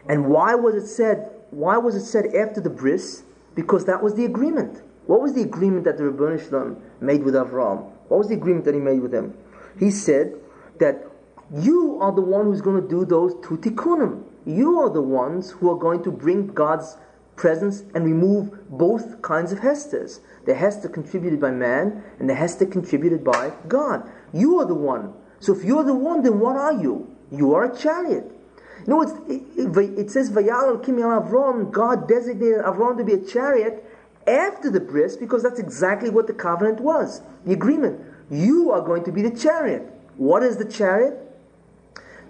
And why was it said why was it said after the bris? Because that was the agreement. What was the agreement that the Ribono Shel Olam made with Avram? What was the agreement that he made with him? He said that you are the one who's going to do those two tikkunim. You are the ones who are going to bring God's presence and remove both kinds of hesters. The hester contributed by man and the hester contributed by God. You are the one. So if you're the one, then what are you? You are a chariot. No, it, it, it says Kim Avram. God designated Avram to be a chariot after the bris because that's exactly what the covenant was. The agreement. You are going to be the chariot. What is the chariot?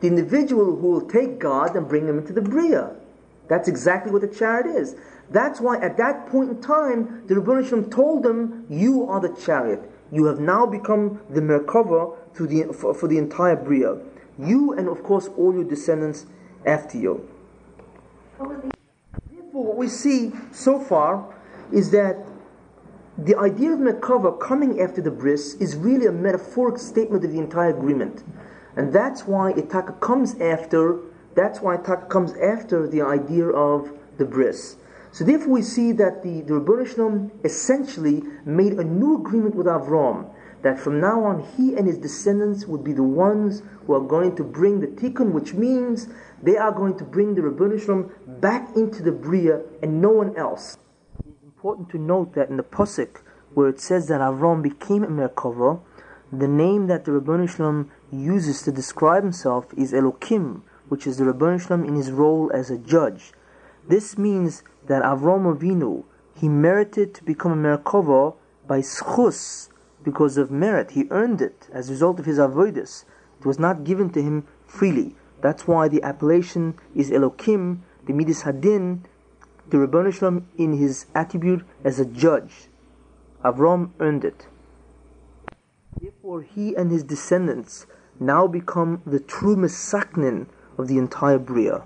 The individual who will take God and bring him into the bria. That's exactly what the chariot is. That's why at that point in time, the Rebbeinu told them, "You are the chariot. You have now become the Merkava the, for, for the entire bria. You and of course all your descendants after you. Therefore, what we see so far is that the idea of Merkava coming after the bris is really a metaphoric statement of the entire agreement. And that's why Itaka comes after, that's why Itaka comes after the idea of the bris. So therefore we see that the, the Rebbe essentially made a new agreement with Avram that from now on he and his descendants would be the ones who are going to bring the tikkun, which means they are going to bring the Ribono Shel Olam back into the Bria and no one else. It's important to note that in the Pusik, where it says that Avram became a Merkava, the name that the Ribono Shel Olam uses to describe himself is Elokim, which is the Ribono Shel Olam in his role as a judge. This means that Avram Avinu, he merited to become a Merkava by schus, because of merit. He earned it as a result of his avoidus. It was not given to him freely. That's why the appellation is Elokim, the Midis Hadin, the Rebbeinu in his attribute as a judge. Avram earned it. Therefore, he and his descendants now become the true Mesaknin of the entire Bria.